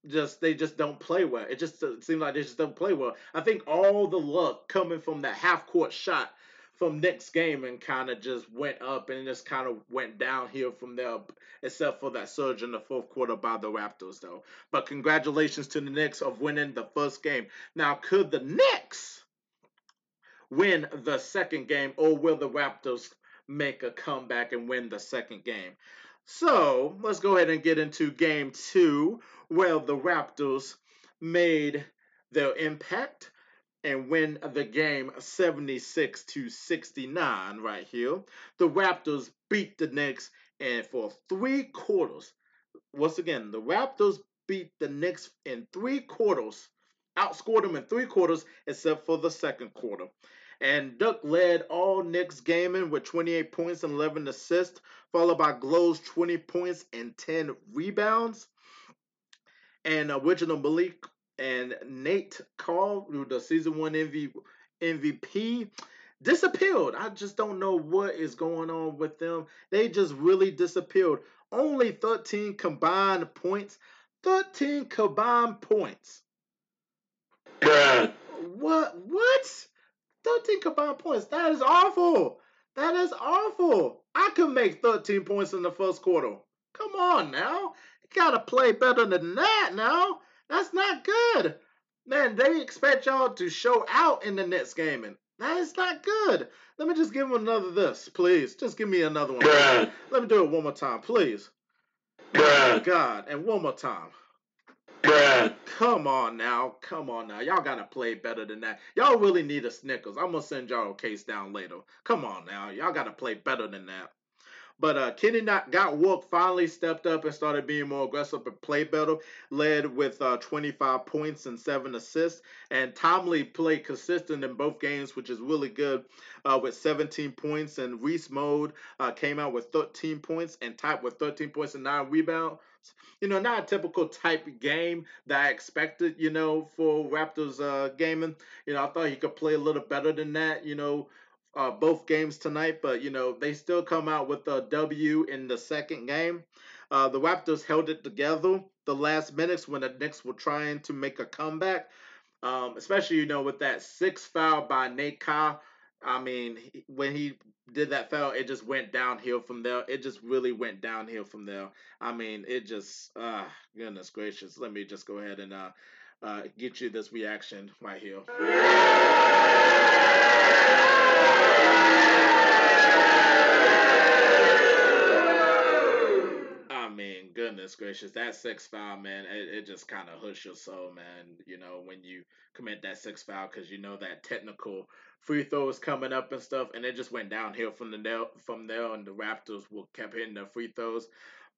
just they just don't play well. It just seems like they just don't play well. I think all the luck coming from that half court shot from next game and kind of just went up and just kind of went downhill from there, except for that surge in the fourth quarter by the Raptors, though. But congratulations to the Knicks of winning the first game. Now, could the Knicks win the second game, or will the Raptors make a comeback and win the second game? So let's go ahead and get into game two, where the Raptors made their impact and win the game 76 to 69 right here. The Raptors beat the Knicks and for three quarters. Once again, the Raptors beat the Knicks in three quarters, outscored them in three quarters, except for the second quarter. And Duck led all Knicks gaming with 28 points and 11 assists, followed by Glow's 20 points and 10 rebounds. And uh, Original Malik and Nate Carl, the season one MV, MVP, disappeared. I just don't know what is going on with them. They just really disappeared. Only 13 combined points. 13 combined points. what? What? 13 combined points. That is awful. That is awful. I could make 13 points in the first quarter. Come on now. You gotta play better than that now. That's not good. Man, they expect y'all to show out in the next game, and that is not good. Let me just give them another this, please. Just give me another one. Let me do it one more time, please. Oh, God, and one more time. Come on now. Come on now. Y'all gotta play better than that. Y'all really need a Snickers. I'm gonna send y'all a case down later. Come on now. Y'all gotta play better than that. But uh, Kenny not, got Wook finally stepped up and started being more aggressive and play better. Led with uh, 25 points and seven assists. And Tomley played consistent in both games, which is really good, uh, with 17 points. And Reese Mode uh, came out with 13 points and Type with 13 points and nine rebounds. You know, not a typical type game that I expected, you know, for Raptors uh, gaming. You know, I thought he could play a little better than that, you know, uh, both games tonight, but, you know, they still come out with a W in the second game. Uh, the Raptors held it together the last minutes when the Knicks were trying to make a comeback, um, especially, you know, with that six foul by Nate Kyle. I mean, when he did that foul, it just went downhill from there. It just really went downhill from there. I mean, it just, uh, goodness gracious. Let me just go ahead and uh, uh, get you this reaction right here. Goodness gracious, that six foul, man, it, it just kind of hurts your soul, man. You know, when you commit that six foul, because you know that technical free throws coming up and stuff, and it just went downhill from the there, from there, and the Raptors will kept hitting their free throws.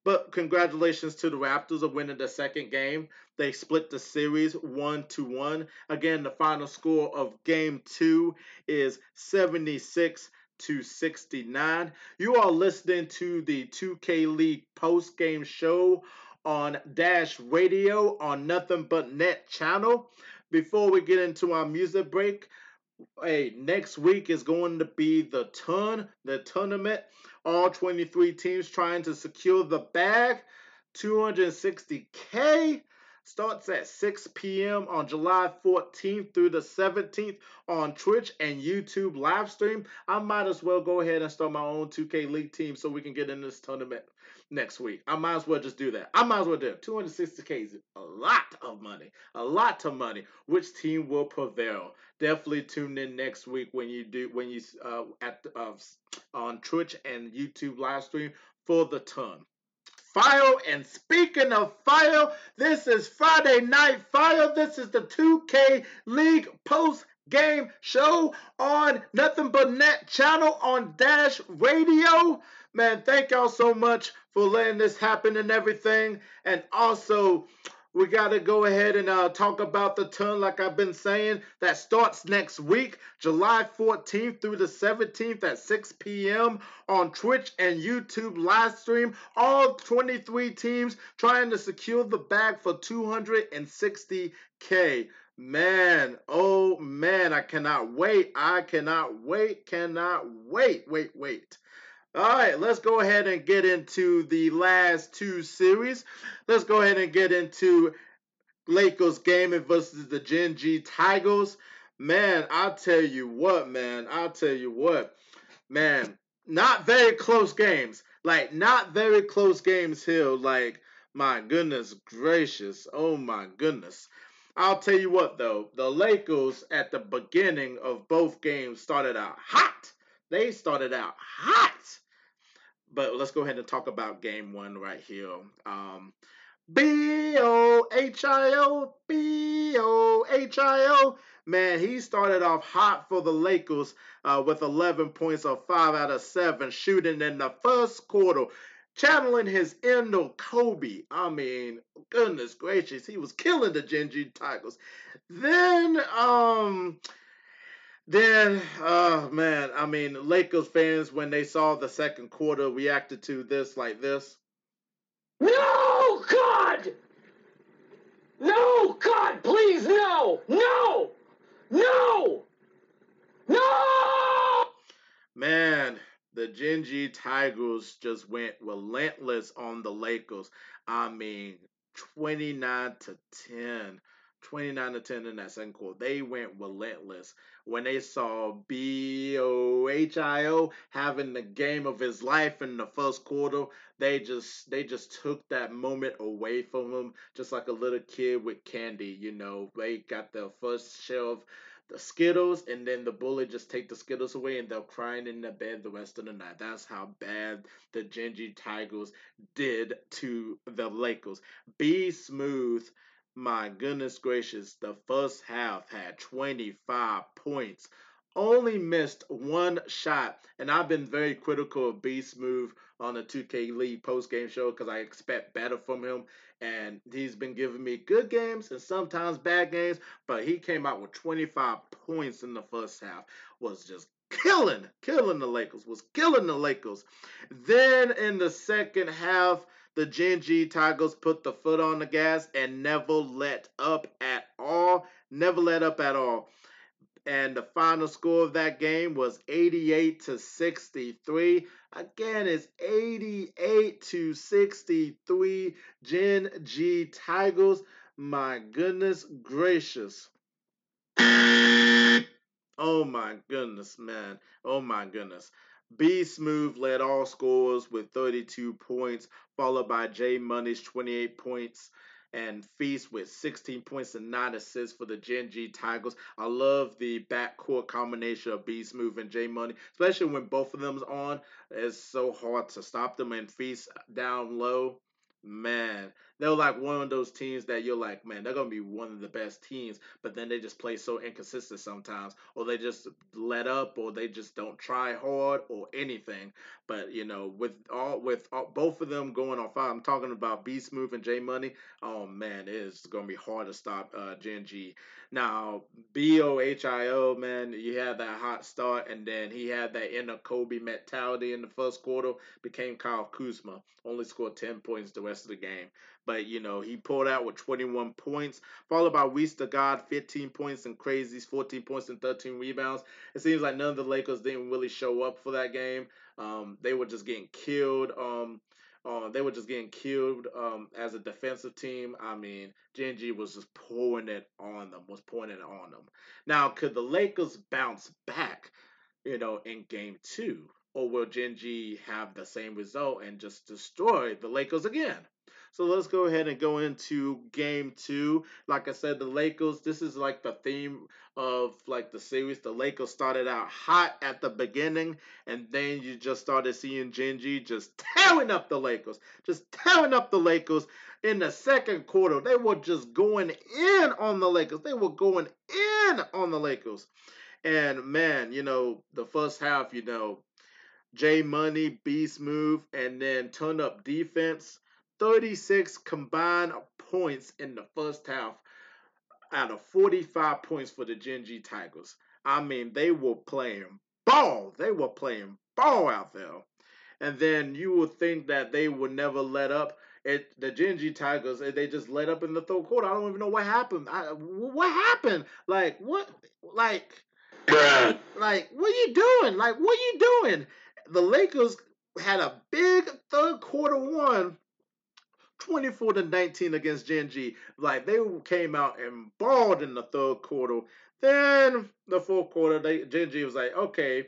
But congratulations to the Raptors of winning the second game. They split the series one to one. Again, the final score of game two is 76 to 69. You are listening to the 2K League post game show on Dash Radio on Nothing But Net channel. Before we get into our music break, hey, next week is going to be the Turn, the tournament. All 23 teams trying to secure the bag. 260K starts at 6 p.m. on July 14th through the 17th on Twitch and YouTube live stream. I might as well go ahead and start my own 2K League team so we can get in this tournament next week. I might as well just do that. I might as well do it. 260K is a lot of money. A lot of money. Which team will prevail? Definitely tune in next week when you do when you uh at uh, on Twitch and YouTube live stream for the Turn. Fire. And speaking of fire, this is Friday Night Fire. This is the 2K League post game show on Nothing But Net channel on Dash Radio. Man, thank y'all so much for letting this happen and everything. And also, we got to go ahead and uh, talk about the turn, like I've been saying, that starts next week, July 14th through the 17th at 6 p.m. on Twitch and YouTube live stream. All 23 teams trying to secure the bag for 260K. Man, oh man, I cannot wait. I cannot wait, cannot wait, wait, wait. All right, let's go ahead and get into the last two series. Let's go ahead and get into Lakers gaming versus the Gen G Tigers. Man, I'll tell you what, man. I'll tell you what. Man, not very close games. Like, not very close games here. Like, my goodness gracious. Oh, my goodness. I'll tell you what, though. The Lakers at the beginning of both games started out hot. They started out hot but let's go ahead and talk about game one right here. Um, B O H I O B O H I O. Man, he started off hot for the Lakers uh, with 11 points of 5 out of 7 shooting in the first quarter. Channeling his inner Kobe. I mean, goodness gracious, he was killing the Gen G Tigers. Then, um, then, oh man, I mean, Lakers fans, when they saw the second quarter, reacted to this like this. No, God! No, God, please, no! No! No! No! Man, the Gen G Tigers just went relentless on the Lakers. I mean, 29 to 10. 29 to 10 in that second quarter. They went relentless when they saw BOHIO having the game of his life in the first quarter. They just they just took that moment away from him, just like a little kid with candy. You know, they got their first of the Skittles, and then the bully just take the Skittles away, and they're crying in the bed the rest of the night. That's how bad the Gen G Tigers did to the Lakers. B Smooth my goodness gracious, the first half had 25 points. Only missed one shot, and I've been very critical of B Smooth on the 2K League post game show because I expect better from him. And he's been giving me good games and sometimes bad games, but he came out with 25 points in the first half. Was just killing, killing the Lakers, was killing the Lakers. Then in the second half, the Gen G Tigers put the foot on the gas and never let up at all. Never let up at all. And the final score of that game was 88 to 63. Again, it's 88 to 63. Gen G Tigers. My goodness gracious. Oh my goodness, man. Oh my goodness. B Smooth led all scores with 32 points, followed by J Money's 28 points, and Feast with 16 points and 9 assists for the Gen G Tigers. I love the backcourt combination of B Smooth and J Money, especially when both of them's on. It's so hard to stop them and Feast down low. Man, they're like one of those teams that you're like, man, they're gonna be one of the best teams, but then they just play so inconsistent sometimes, or they just let up, or they just don't try hard, or anything. But you know, with all with all, both of them going on fire, I'm talking about B Smooth and J Money. Oh man, it is gonna be hard to stop uh, Gen G. Now B O H I O, man, you had that hot start, and then he had that inner Kobe mentality in the first quarter. Became Kyle Kuzma, only scored ten points the rest of the game. But you know, he pulled out with 21 points, followed by Reese the God, 15 points, and Crazies, 14 points and 13 rebounds. It seems like none of the Lakers didn't really show up for that game. Um, they were just getting killed. Um, uh, they were just getting killed um, as a defensive team. I mean, Gen G was just pouring it on them, was pouring it on them. Now, could the Lakers bounce back, you know, in game two? Or will Gen G have the same result and just destroy the Lakers again? So let's go ahead and go into game two. Like I said, the Lakers, this is like the theme of like the series. The Lakers started out hot at the beginning, and then you just started seeing Gen G just tearing up the Lakers. Just tearing up the Lakers. In the second quarter, they were just going in on the Lakers. They were going in on the Lakers. And man, you know, the first half, you know, J Money, B Smooth, and then turn up defense 36 combined points in the first half out of 45 points for the Gen G Tigers. I mean, they were playing ball. They were playing ball out there. And then you would think that they would never let up. It the Genji G Tigers eh, they just let up in the third quarter. I don't even know what happened. I, what happened? Like what? Like, like what are you doing? Like what are you doing? The Lakers had a big third quarter one 24 to 19 against Gen G. Like they came out and balled in the third quarter. Then the fourth quarter, they Gen G was like, okay,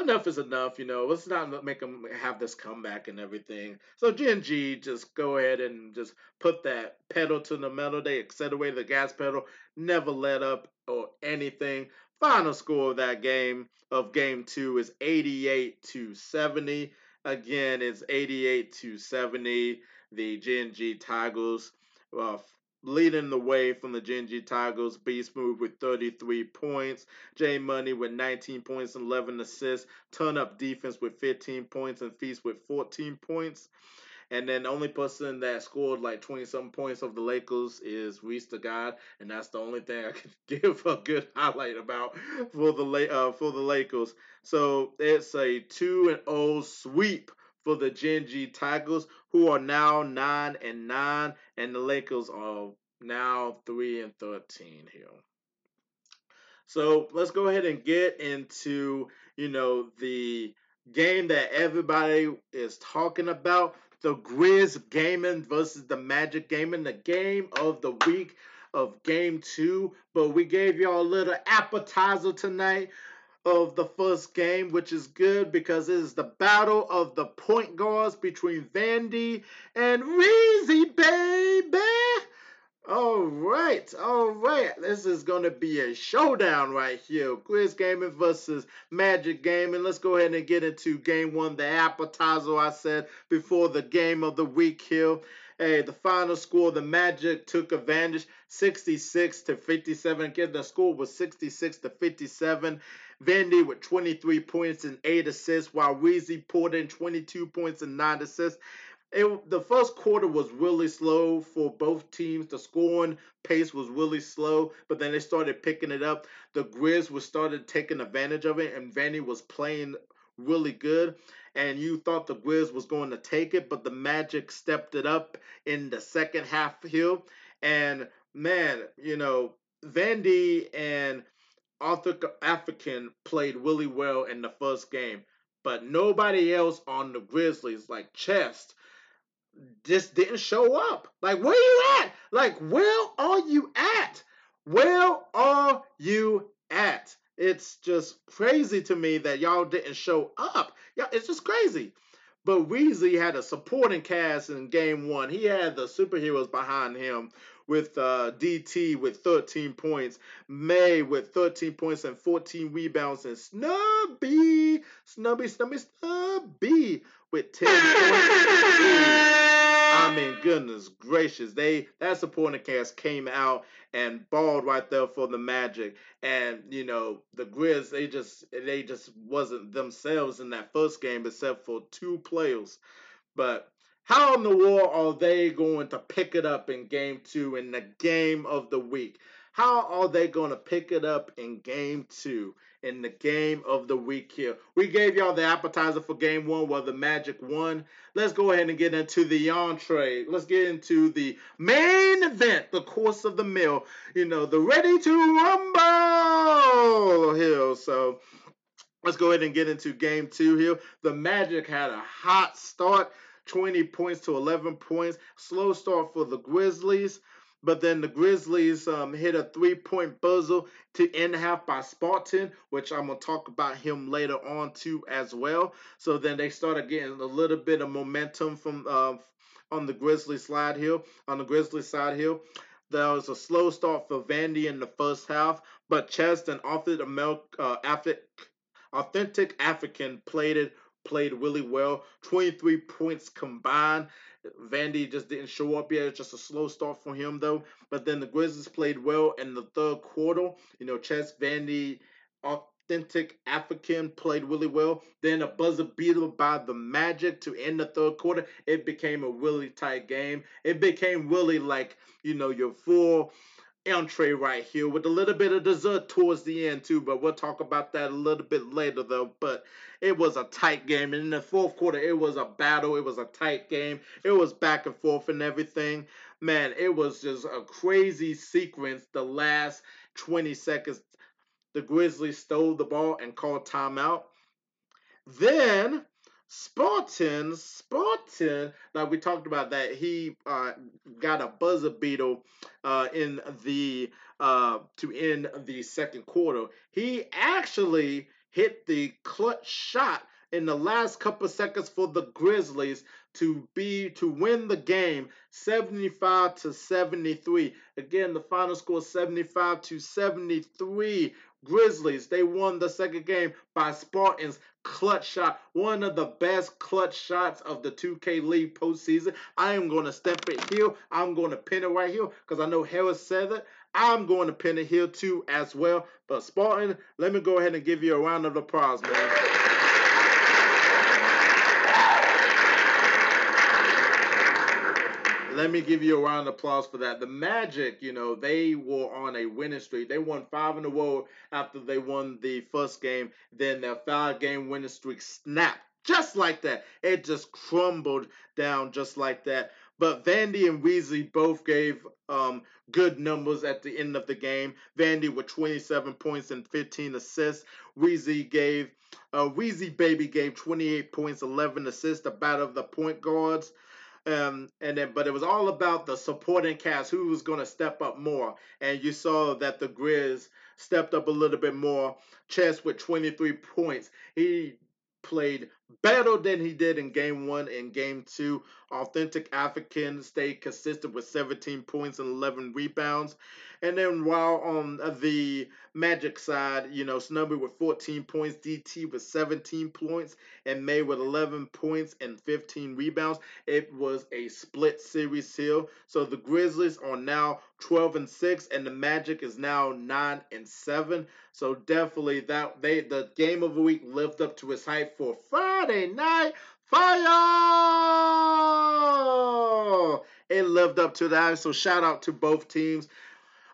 enough is enough. You know, let's not make them have this comeback and everything. So Gen G just go ahead and just put that pedal to the metal. They accelerated the gas pedal, never let up or anything. Final score of that game of game two is 88 to 70. Again, it's 88 to 70 the Gen G Tigers. Uh, leading the way from the Gen G Tigers, B Smooth with 33 points, J Money with 19 points and 11 assists, Turn Up Defense with 15 points, and Feast with 14 points. And then the only person that scored like 20 something points of the Lakers is Reese the God, and that's the only thing I can give a good highlight about for the uh, for the Lakers. So it's a 2 and 0 sweep for the Gen G Tigers, who are now nine and nine, and the Lakers are now three and thirteen here. So let's go ahead and get into you know the game that everybody is talking about. The Grizz Gaming versus the Magic Gaming, the game of the week of game two. But we gave y'all a little appetizer tonight of the first game, which is good because it is the battle of the point guards between Vandy and Reezy, baby. All right, all right. This is going to be a showdown right here. Grizz Gaming versus Magic Gaming. Let's go ahead and get into game one, the appetizer I said before the game of the week here. Hey, the final score, the Magic took advantage 66 to 57. Again, the score was 66 to 57. Vandy with 23 points and 8 assists, while Weezy poured in 22 points and 9 assists. It, the first quarter was really slow for both teams. The scoring pace was really slow, but then they started picking it up. The Grizz was started taking advantage of it, and Vandy was playing really good. And you thought the Grizz was going to take it, but the Magic stepped it up in the second half here. And man, you know, Vandy and Authentic African played really well in the first game, but nobody else on the Grizzlies, like Chest, just didn't show up. Like, where you at? Like, where are you at? Where are you at? It's just crazy to me that y'all didn't show up. Yeah, it's just crazy. But Weezy had a supporting cast in game one. He had the superheroes behind him with uh, DT with 13 points, May with 13 points and 14 rebounds, and Snubby, Snubby, Snubby, Snubby with 10 points. I mean, goodness gracious, they that supporting cast came out and balled right there for the Magic, and you know the Grizz they just they just wasn't themselves in that first game except for two players, but how in the world are they going to pick it up in game two in the game of the week? How are they going to pick it up in game two, in the game of the week here? We gave y'all the appetizer for game one where the Magic won. Let's go ahead and get into the entree. Let's get into the main event, the course of the meal. You know, the ready to rumble here. So let's go ahead and get into game two here. The Magic had a hot start. 20 points to 11 points. Slow start for the Grizzlies. But then the Grizzlies um, hit a three point buzzer to end half by Spartan, which I'm going to talk about him later on too as well. So then they started getting a little bit of momentum from uh, on the Grizzly side here, on the Grizzlies side here. There was a slow start for Vandy in the first half, but Chest and uh, Authentic African played it played really well. 23 points combined. Vandy just didn't show up yet. It's just a slow start for him, though. But then the Grizzlies played well in the third quarter. You know, Chess Vandy, authentic African, played really well. Then a buzzer beater by the Magic to end the third quarter. It became a really tight game. It became really like, you know, your full entree right here with a little bit of dessert towards the end too but we'll talk about that a little bit later though. But it was a tight game and in the fourth quarter it was a battle. It was a tight game. It was back and forth and everything. Man it was just a crazy sequence the last 20 seconds. The grizzlies stole the ball and called timeout. Then Spartan, Spartan, like we talked about that, he uh, got a buzzer beater uh, in the uh, to end the second quarter. He actually hit the clutch shot in the last couple seconds for the Grizzlies to be to win the game 75 to 73. Again, the final score 75 to 73. Grizzlies, they won the second game by Spartans clutch shot, one of the best clutch shots of the 2K League postseason. I am going to step it here. I'm going to pin it right here because I know Harris said it. I'm going to pin it here too as well. But Spartan, let me go ahead and give you a round of applause, man. Let me give you a round of applause for that. The Magic, you know, they were on a winning streak. They won five in a row after they won the first game. Then their five game winning streak snapped just like that. It just crumbled down just like that. But Vandy and Weezy both gave um, good numbers at the end of the game. Vandy with 27 points and 15 assists. Weezy gave uh, Weezy Baby gave 28 points, 11 assists. About of the point guards. Um, and then, but it was all about the supporting cast, who was going to step up more. And you saw that the Grizz stepped up a little bit more. Chess with 23 points. He played better than he did in game one and game two. Authentic African stayed consistent with 17 points and 11 rebounds. And then while on the Magic side, you know, Snubby with 14 points, DT with 17 points, and May with 11 points and 15 rebounds. It was a split series here. So the Grizzlies are now 12 and 6, and the Magic is now 9 and 7. So definitely that they the game of the week lived up to its hype for Friday night fire. It lived up to that. So shout out to both teams.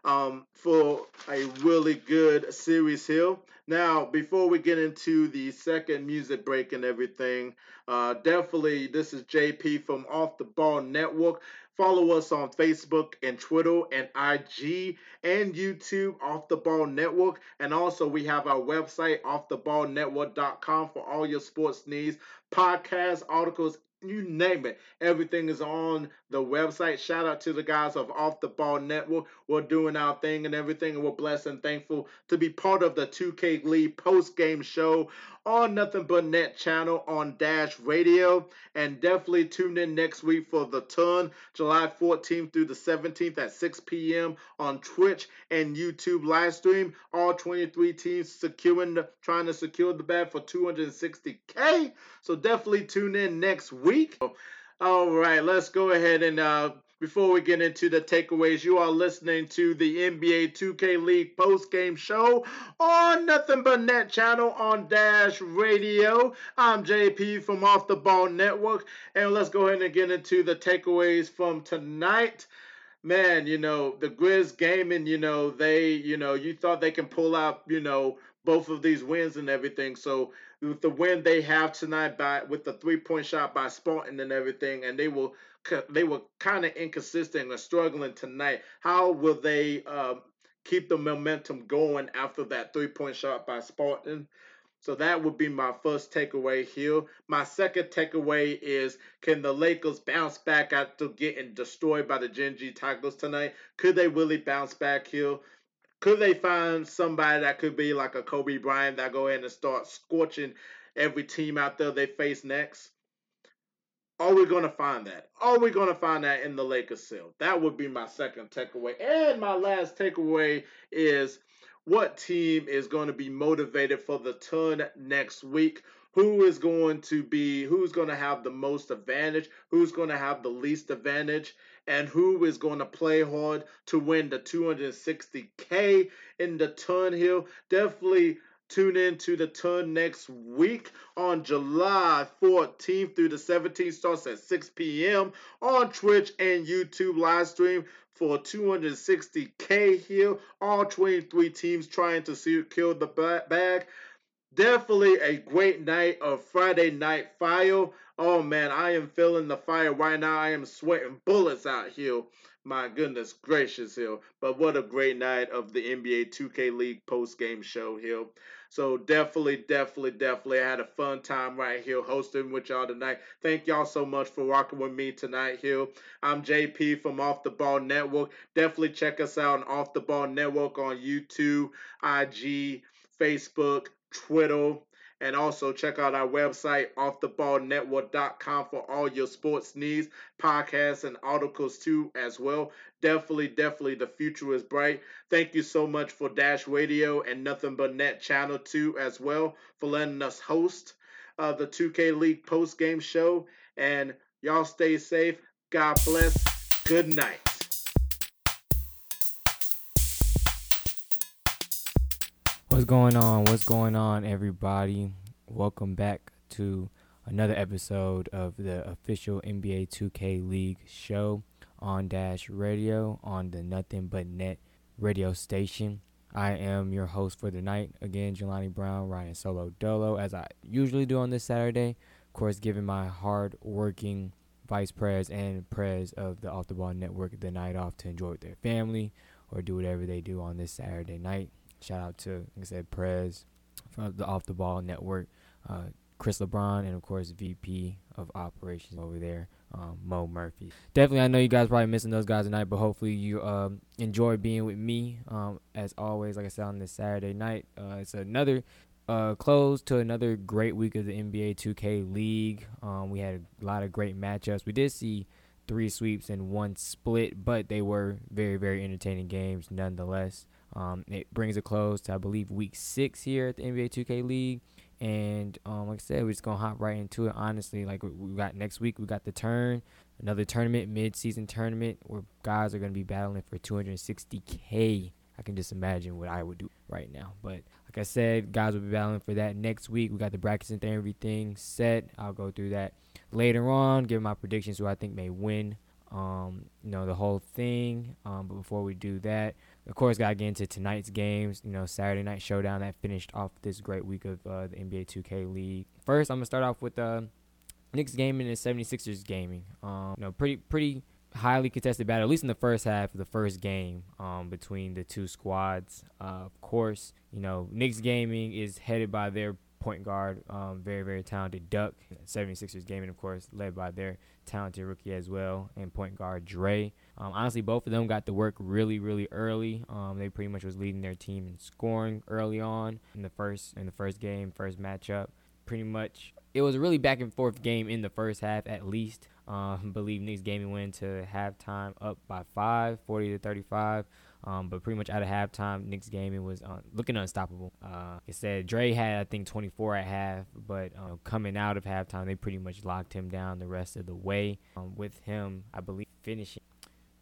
um, for a really good series here. Now, before we get into the second music break and everything, uh, definitely this is JP from Off the Ball Network. Follow us on Facebook and Twitter and IG and YouTube, Off the Ball Network. And also, we have our website, offtheballnetwork.com, for all your sports needs, podcasts, articles, you name it. Everything is on the website. Shout out to the guys of Off the Ball Network. We're doing our thing and everything, and we're blessed and thankful to be part of the 2K League post game show on Nothing But Net channel on Dash Radio. And definitely tune in next week for the turn, July 14th through the 17th at 6 p.m. on Twitch and YouTube live stream. All 23 teams securing, trying to secure the bag for 260K. So definitely tune in next week. All right, let's go ahead and uh, before we get into the takeaways, you are listening to the NBA 2K League post game show on Nothing But Net channel on Dash Radio. I'm JP from Off the Ball Network, and let's go ahead and get into the takeaways from tonight. Man, you know, the Grizz gaming, you know, they, you know, you thought they can pull out, you know, both of these wins and everything. So with the win they have tonight by with the three point shot by Spartan and everything, and they will they were kind of inconsistent and struggling tonight. How will they uh, keep the momentum going after that three point shot by Spartan? So that would be my first takeaway here. My second takeaway is can the Lakers bounce back after getting destroyed by the Gen G Tigers tonight? Could they really bounce back here? Could they find somebody that could be like a Kobe Bryant that go in and start scorching every team out there they face next? Are we going to find that? Are we going to find that in the Lakers sale? That would be my second takeaway. And my last takeaway is what team is going to be motivated for the turn next week? Who is going to be, who's going to have the most advantage? Who's going to have the least advantage? and who is going to play hard to win the 260K in the turn hill Definitely tune in to the turn next week on July 14th through the 17th. Starts at 6 p.m. on Twitch and YouTube live stream for 260K here. All 23 teams trying to kill the bag. Definitely a great night of Friday Night Fire. Oh man, I am feeling the fire right now. I am sweating bullets out here. My goodness gracious here. But what a great night of the NBA 2K League post game show here. So definitely, definitely, definitely I had a fun time right here hosting with y'all tonight. Thank y'all so much for rocking with me tonight here. I'm JP from Off the Ball Network. Definitely check us out on Off the Ball Network on YouTube, IG, Facebook, Twitter, and also check out our website, offtheballnetwork.com, for all your sports needs, podcasts, and articles too, as well. Definitely, definitely, the future is bright. Thank you so much for Dash Radio and Nothing But Net Channel 2 as well for letting us host uh, the 2K League post game show. And y'all stay safe. God bless. Good night. What's going on? What's going on, everybody? Welcome back to another episode of the official NBA 2K League show on Dash Radio on the Nothing But Net radio station. I am your host for the night. Again, Jelani Brown, Ryan Solo Dolo, as I usually do on this Saturday. Of course, giving my hard working vice pres and pres of the Off the Ball Network the night off to enjoy with their family or do whatever they do on this Saturday night. Shout out to, like I said, Prez from the Off the Ball Network, uh, Chris LeBron, and of course VP of Operations over there, um, Mo Murphy. Definitely, I know you guys probably missing those guys tonight, but hopefully you um, enjoy being with me. Um, as always, like I said on this Saturday night, uh, it's another uh, close to another great week of the NBA 2K League. Um, we had a lot of great matchups. We did see three sweeps and one split, but they were very, very entertaining games nonetheless. Um, it brings a close to I believe week six here at the NBA 2K League, and um, like I said, we're just gonna hop right into it. Honestly, like we got next week, we got the turn, another tournament, mid-season tournament where guys are gonna be battling for 260k. I can just imagine what I would do right now. But like I said, guys will be battling for that next week. We got the brackets and everything set. I'll go through that later on, give my predictions who I think may win. Um, you know the whole thing. Um, but before we do that, of course, got to get into tonight's games. You know, Saturday night showdown that finished off this great week of uh, the NBA 2K League. First, I'm gonna start off with uh, Knicks gaming and 76ers gaming. Um, you know, pretty pretty highly contested battle, at least in the first half of the first game um, between the two squads. Uh, of course, you know, Knicks gaming is headed by their point guard, um, very, very talented Duck. 76ers gaming, of course, led by their talented rookie as well, and point guard Dre. Um, honestly, both of them got to work really, really early. Um, they pretty much was leading their team in scoring early on in the first in the first game, first matchup. Pretty much, it was a really back and forth game in the first half, at least. Um, believe Knicks gaming went to halftime up by five, 40 to 35. Um, but pretty much out of halftime, Knicks gaming was uh, looking unstoppable. Uh, like I said, Dre had I think 24 at half, but uh, coming out of halftime, they pretty much locked him down the rest of the way. Um, with him, I believe finishing,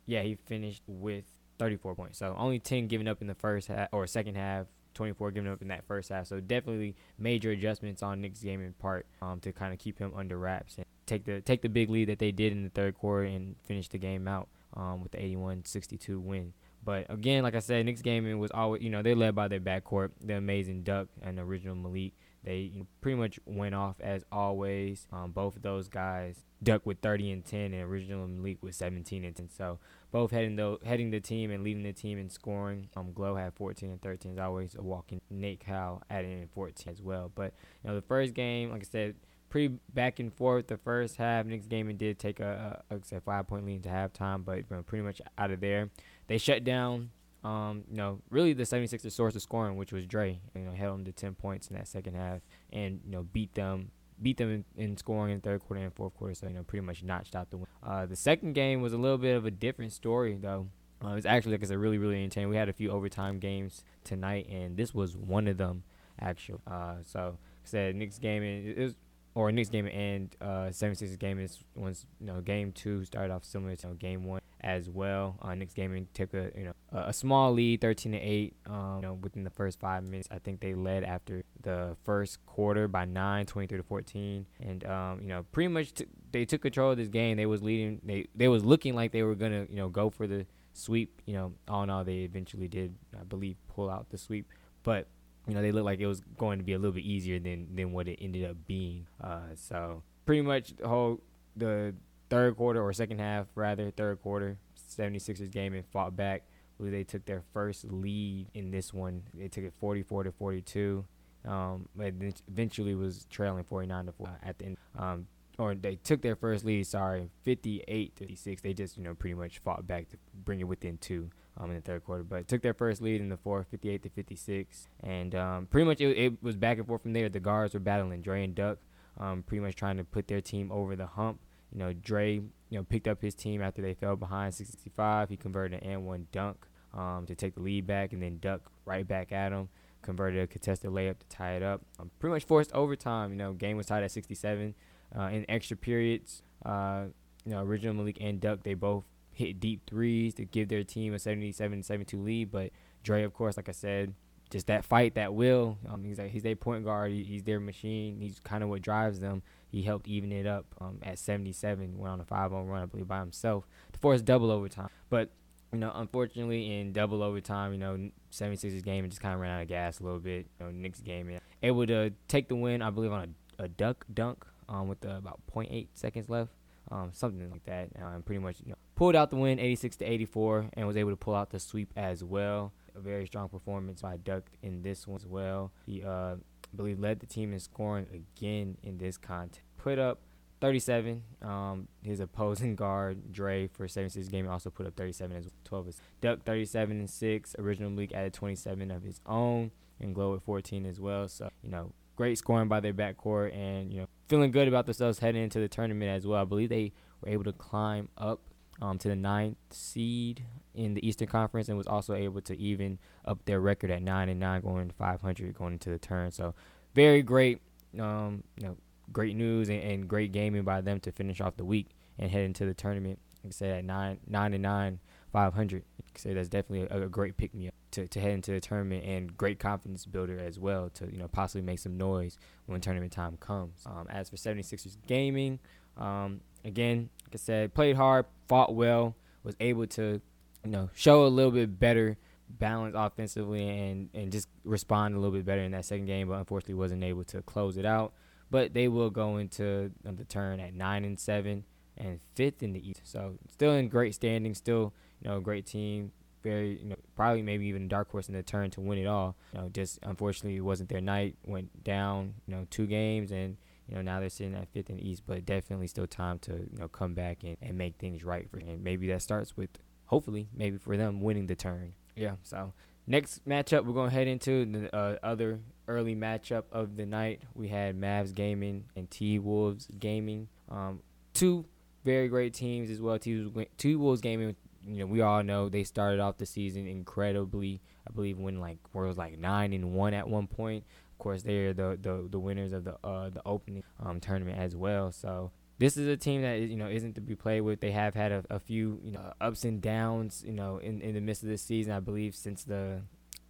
yeah, he finished with 34 points. So only 10 given up in the first half or second half. 24 given up in that first half, so definitely major adjustments on Knicks' gaming part um, to kind of keep him under wraps and take the take the big lead that they did in the third quarter and finish the game out um, with the 81-62 win. But again, like I said, Knicks gaming was always, you know, they led by their backcourt, the amazing Duck and the original Malik. They pretty much went off as always. Um, both of those guys, Duck with 30 and 10, and original Malik with 17 and 10. So both heading the heading the team and leading the team in scoring. Um, Glow had 14 and 13 as always. A walking Nate Cal added in 14 as well. But you know, the first game, like I said, pretty back and forth. The first half, Knicks gaming did take a, a, a five point lead into halftime, but pretty much out of there, they shut down. Um, you know, really the 76ers source of scoring, which was Dre, you know, held them to 10 points in that second half, and you know, beat them beat them in, in, scoring in third quarter and fourth quarter. So you know, pretty much notched out the win. Uh, the second game was a little bit of a different story though. Uh, it was actually like it's a really really entertaining. We had a few overtime games tonight, and this was one of them. Actually, uh, so said Knicks game it was or Knicks game and uh, 76ers game is once you know game two started off similar to you know, game one as well. Uh, Knicks gaming took a you know a, a small lead, 13 to eight. Um, you know within the first five minutes, I think they led after the first quarter by nine, 23 to 14, and um, you know pretty much t- they took control of this game. They was leading. They they was looking like they were gonna you know go for the sweep. You know all in all, they eventually did, I believe, pull out the sweep, but you know, they looked like it was going to be a little bit easier than than what it ended up being. Uh, so pretty much the whole the third quarter or second half rather third quarter 76ers game and fought back. They took their first lead in this one. They took it 44 to 42. Um, but eventually was trailing 49 to 4 at the end. Um, or they took their first lead. Sorry, 58 to 56. They just you know pretty much fought back to bring it within two um, in the third quarter, but took their first lead in the fourth, 58 to 56, and um, pretty much it, it, was back and forth from there. The guards were battling Dre and Duck, um, pretty much trying to put their team over the hump. You know, Dre, you know, picked up his team after they fell behind 65. He converted an and one dunk um, to take the lead back, and then Duck right back at him. Converted a contested layup to tie it up. Um, pretty much forced overtime. You know, game was tied at 67 uh, in extra periods. Uh, you know, original Malik and Duck, they both hit deep threes to give their team a 77-72 lead. But Dre, of course, like I said, just that fight, that will. Um, he's like he's their point guard. He, he's their machine. He's kind of what drives them. He helped even it up um, at 77. Went on a 5-0 run, I believe, by himself to force double overtime. But you know, unfortunately, in double overtime, you know, 76ers game it just kind of ran out of gas a little bit. You know, Knicks game able to take the win, I believe, on a, a duck dunk um, with the, about 0.8 seconds left um, something like that. Uh, and pretty much you know, pulled out the win, 86 to 84, and was able to pull out the sweep as well. A very strong performance by Duck in this one as well. He, uh, I believe, led the team in scoring again in this contest. Put up 37. Um, his opposing guard Dre for 76 game also put up 37 as well. 12 is Duck 37 and six. Original Malik added 27 of his own, and Glow at 14 as well. So you know, great scoring by their backcourt, and you know, feeling good about themselves heading into the tournament as well. I believe they were able to climb up um, to the ninth seed in the Eastern Conference, and was also able to even up their record at nine and nine, going 500 going into the turn. So, very great, um, you know, great news and, and great gaming by them to finish off the week and head into the tournament. Like I said, at nine nine and nine, 500. I say that's definitely a, a great pick me up to, to head into the tournament and great confidence builder as well to you know possibly make some noise when tournament time comes. Um, as for 76ers gaming, um, again, like I said, played hard, fought well, was able to you know show a little bit better balance offensively and and just respond a little bit better in that second game, but unfortunately wasn't able to close it out. But they will go into the turn at nine and seven and fifth in the East. So still in great standing, still you know great team. Very you know probably maybe even a dark horse in the turn to win it all. You know just unfortunately it wasn't their night. Went down you know two games and you know now they're sitting at fifth in the East, but definitely still time to you know come back and, and make things right for him. Maybe that starts with hopefully maybe for them winning the turn. Yeah. So next matchup we're gonna head into the uh, other early matchup of the night. We had Mavs Gaming and T Wolves Gaming. Um, two very great teams as well. T Wolves Gaming. You know, we all know they started off the season incredibly. I believe when like where it was like nine and one at one point. Of course, they are the the, the winners of the uh, the opening um, tournament as well. So this is a team that you know isn't to be played with. They have had a, a few you know ups and downs you know in, in the midst of this season. I believe since the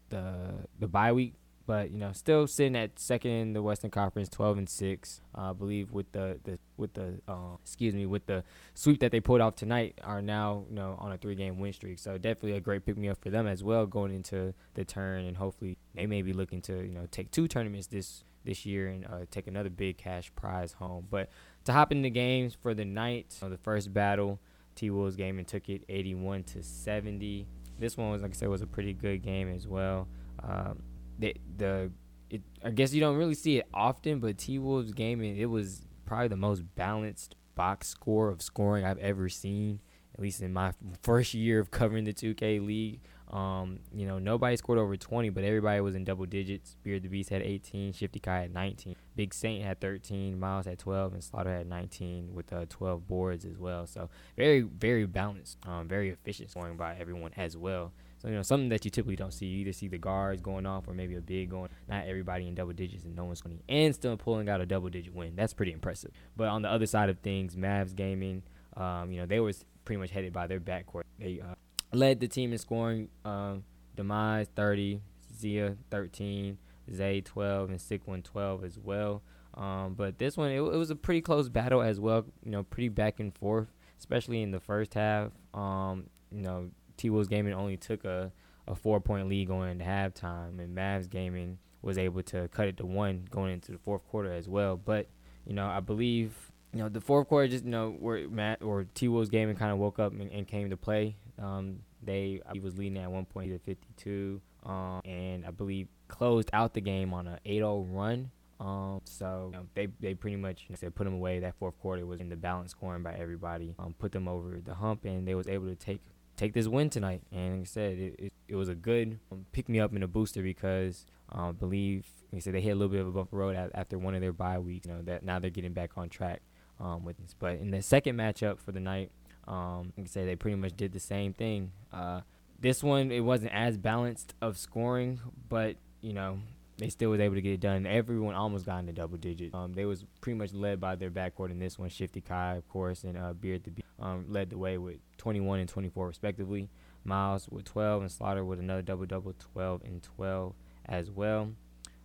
the the bye week but you know, still sitting at second in the Western Conference, twelve and six. Uh, I believe with the, the with the uh, excuse me with the sweep that they pulled off tonight, are now you know on a three game win streak. So definitely a great pick me up for them as well going into the turn, and hopefully they may be looking to you know take two tournaments this this year and uh, take another big cash prize home. But to hop into games for the night, uh, the first battle, T Wolves game and took it 81 to 70. This one was like I said was a pretty good game as well. Um, the the it, I guess you don't really see it often, but T Wolves gaming it was probably the most balanced box score of scoring I've ever seen. At least in my first year of covering the 2K league, um, you know nobody scored over 20, but everybody was in double digits. Beard the Beast had 18, Shifty Kai had 19, Big Saint had 13, Miles had 12, and Slaughter had 19 with uh, 12 boards as well. So very very balanced, um, very efficient scoring by everyone as well. So you know something that you typically don't see. You either see the guards going off or maybe a big going. Not everybody in double digits and no one's going to and still pulling out a double digit win. That's pretty impressive. But on the other side of things, Mavs gaming, um, you know they was pretty much headed by their backcourt. They uh, led the team in scoring. Um, Demise 30, Zia 13, Zay 12, and Sick 112 as well. Um, but this one, it, it, was a pretty close battle as well. You know, pretty back and forth, especially in the first half. Um, you know, T Wolves Gaming only took a, a four point lead going into halftime, and Mavs Gaming was able to cut it to one going into the fourth quarter as well. But you know, I believe you know the fourth quarter just you know where Matt or T Wolves Gaming kind of woke up and, and, came to play. Um, they he was leading at one point to 52, um, and I believe closed out the game on an 8-0 run. Um, so you know, they they pretty much you know, said put them away. That fourth quarter was in the balance scoring by everybody. Um, put them over the hump, and they was able to take take this win tonight. And like I said, it, it, it was a good um, pick me up in a booster because um, believe like I said they hit a little bit of a bumper road after one of their bye weeks. You know that now they're getting back on track um, with this. But in the second matchup for the night, um, like I said, they pretty much did the same thing. Uh, this one it wasn't as balanced of scoring, but you know they still was able to get it done. Everyone almost got into double digits. Um, they was pretty much led by their backcourt in this one. Shifty Kai, of course, and uh, Beard the um, led the way with 21 and 24 respectively. Miles with 12 and Slaughter with another double double, 12 and 12 as well.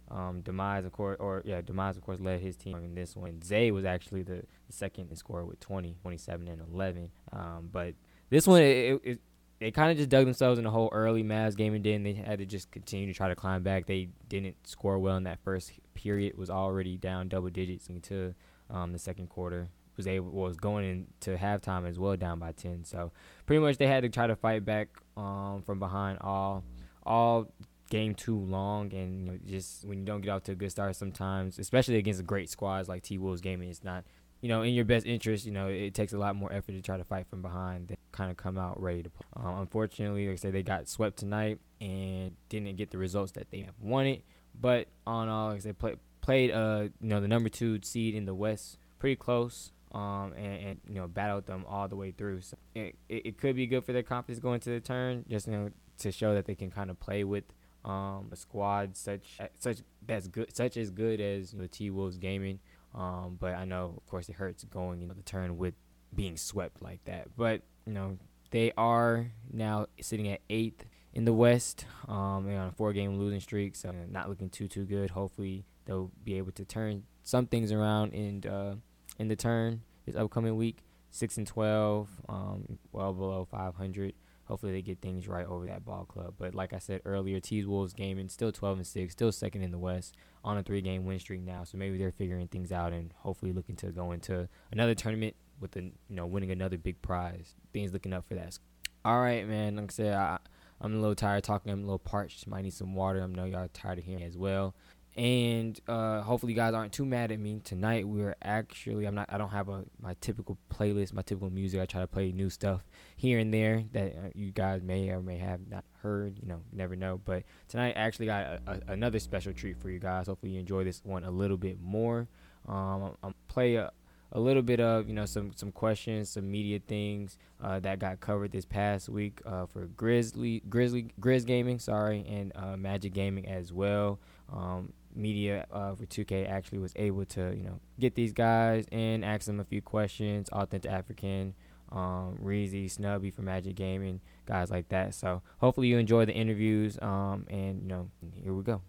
Um, Demise, of course, or yeah, Demise, of course, led his team in this one. Zay was actually the, the second in score with 20, 27, and 11. Um, but this one, it, it, they kind of just dug themselves in the hole early. Mavs game and did. they had to just continue to try to climb back. They didn't score well in that first period. Was already down double digits into um, the second quarter. Was able was going into halftime as well, down by ten. So pretty much they had to try to fight back um, from behind all all game too long. And you know, just when you don't get off to a good start, sometimes, especially against great squads like T Wolves Gaming, it's not you know, in your best interest, you know, it takes a lot more effort to try to fight from behind than kind of come out ready to play. Um, unfortunately, like I said, they got swept tonight and didn't get the results that they wanted. But on all, like I said, play, played, uh, you know, the number two seed in the West pretty close. Um, and, and you know, battled them all the way through. So it, it, it could be good for their confidence going to the turn, just you know, to show that they can kind of play with um, a squad such such that's good, such as good as you know, T Wolves Gaming. Um, but I know, of course, it hurts going, you know, the turn with being swept like that. But you know, they are now sitting at eighth in the West. Um, on a four-game losing streak, so not looking too too good. Hopefully, they'll be able to turn some things around in uh, in the turn this upcoming week. Six and twelve, um, well below 500. Hopefully they get things right over that ball club. But like I said earlier, Tees Wolves gaming still 12 and six, still second in the West on a three game win streak now. So maybe they're figuring things out and hopefully looking to go into another tournament with the you know winning another big prize. Things looking up for that. All right, man. Like I said, I, I'm a little tired talking. I'm a little parched. Might need some water. I know y'all tired of hearing as well and uh, hopefully you guys aren't too mad at me tonight. We're actually I'm not I don't have a my typical playlist, my typical music. I try to play new stuff here and there that uh, you guys may or may have not heard. You know, never know. But tonight I actually got a, a, another special treat for you guys. Hopefully you enjoy this one a little bit more. Um, I'm play a, a little bit of you know some some questions, some media things uh, that got covered this past week uh, for Grizzly Grizzly Grizz Gaming, sorry, and uh, Magic Gaming as well. Um, media uh, for 2K actually was able to, you know, get these guys and ask them a few questions. Authentic African, um, Reezy, Snubby from Magic Gaming, guys like that. So hopefully you enjoy the interviews. Um, and you know, here we go.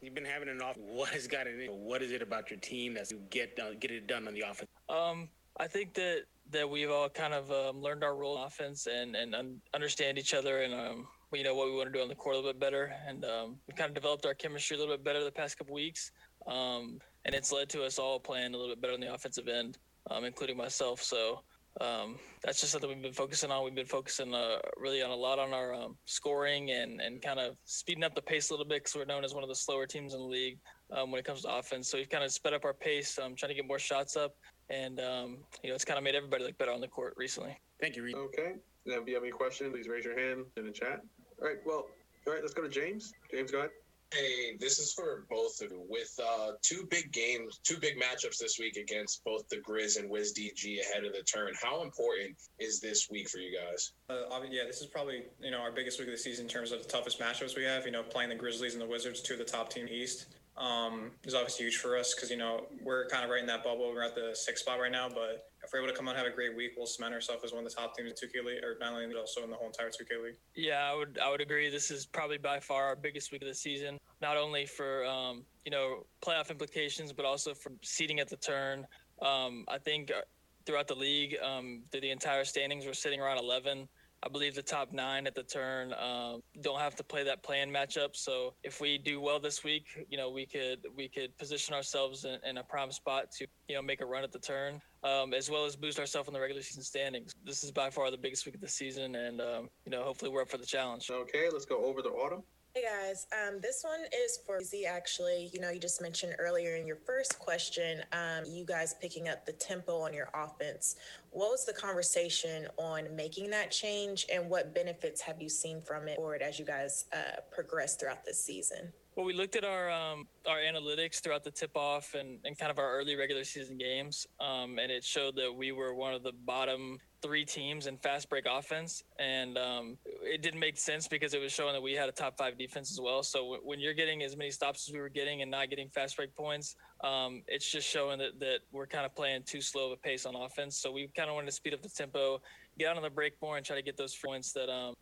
You've been having an off. What has got it? What is it about your team that's get done, get it done on the offense? Um, I think that that we've all kind of um, learned our role in offense and and un- understand each other and um, you know what we want to do on the court a little bit better, and um, we kind of developed our chemistry a little bit better the past couple weeks, um, and it's led to us all playing a little bit better on the offensive end, um, including myself. So um, that's just something we've been focusing on. We've been focusing uh, really on a lot on our um, scoring and and kind of speeding up the pace a little bit because we're known as one of the slower teams in the league um, when it comes to offense. So we've kind of sped up our pace, trying to get more shots up, and you know it's kind of made everybody look better on the court recently. Thank you. Reed. Okay. Now, if you have any questions, please raise your hand in the chat. All right. Well, all right. Let's go to James. James, go ahead. Hey, this is for both of you. With uh, two big games, two big matchups this week against both the Grizz and Wiz DG ahead of the turn, how important is this week for you guys? Uh, yeah, this is probably you know our biggest week of the season in terms of the toughest matchups we have. You know, playing the Grizzlies and the Wizards, two of the top team East, um, is obviously huge for us because you know we're kind of right in that bubble. We're at the sixth spot right now, but if we're able to come out and have a great week, we'll cement ourselves as one of the top teams in 2K League, or not only but also in the whole entire 2K League. Yeah, I would I would agree. This is probably by far our biggest week of the season. Not only for um, you know playoff implications, but also for seeding at the turn. Um, I think uh, throughout the league, um, through the entire standings, we're sitting around 11. I believe the top nine at the turn um, don't have to play that play-in matchup. So if we do well this week, you know, we could we could position ourselves in, in a prime spot to you know make a run at the turn, um, as well as boost ourselves in the regular season standings. This is by far the biggest week of the season, and um, you know, hopefully we're up for the challenge. Okay, let's go over the autumn. Hey guys, um, this one is for Z. Actually, you know, you just mentioned earlier in your first question, um, you guys picking up the tempo on your offense. What was the conversation on making that change, and what benefits have you seen from it forward as you guys uh, progress throughout this season? Well, we looked at our um, our analytics throughout the tip off and, and kind of our early regular season games, um, and it showed that we were one of the bottom three teams in fast break offense, and um, it didn't make sense because it was showing that we had a top five defense as well. So w- when you're getting as many stops as we were getting and not getting fast break points, um, it's just showing that, that we're kind of playing too slow of a pace on offense. So we kind of wanted to speed up the tempo, get out on the break more, and try to get those points that um,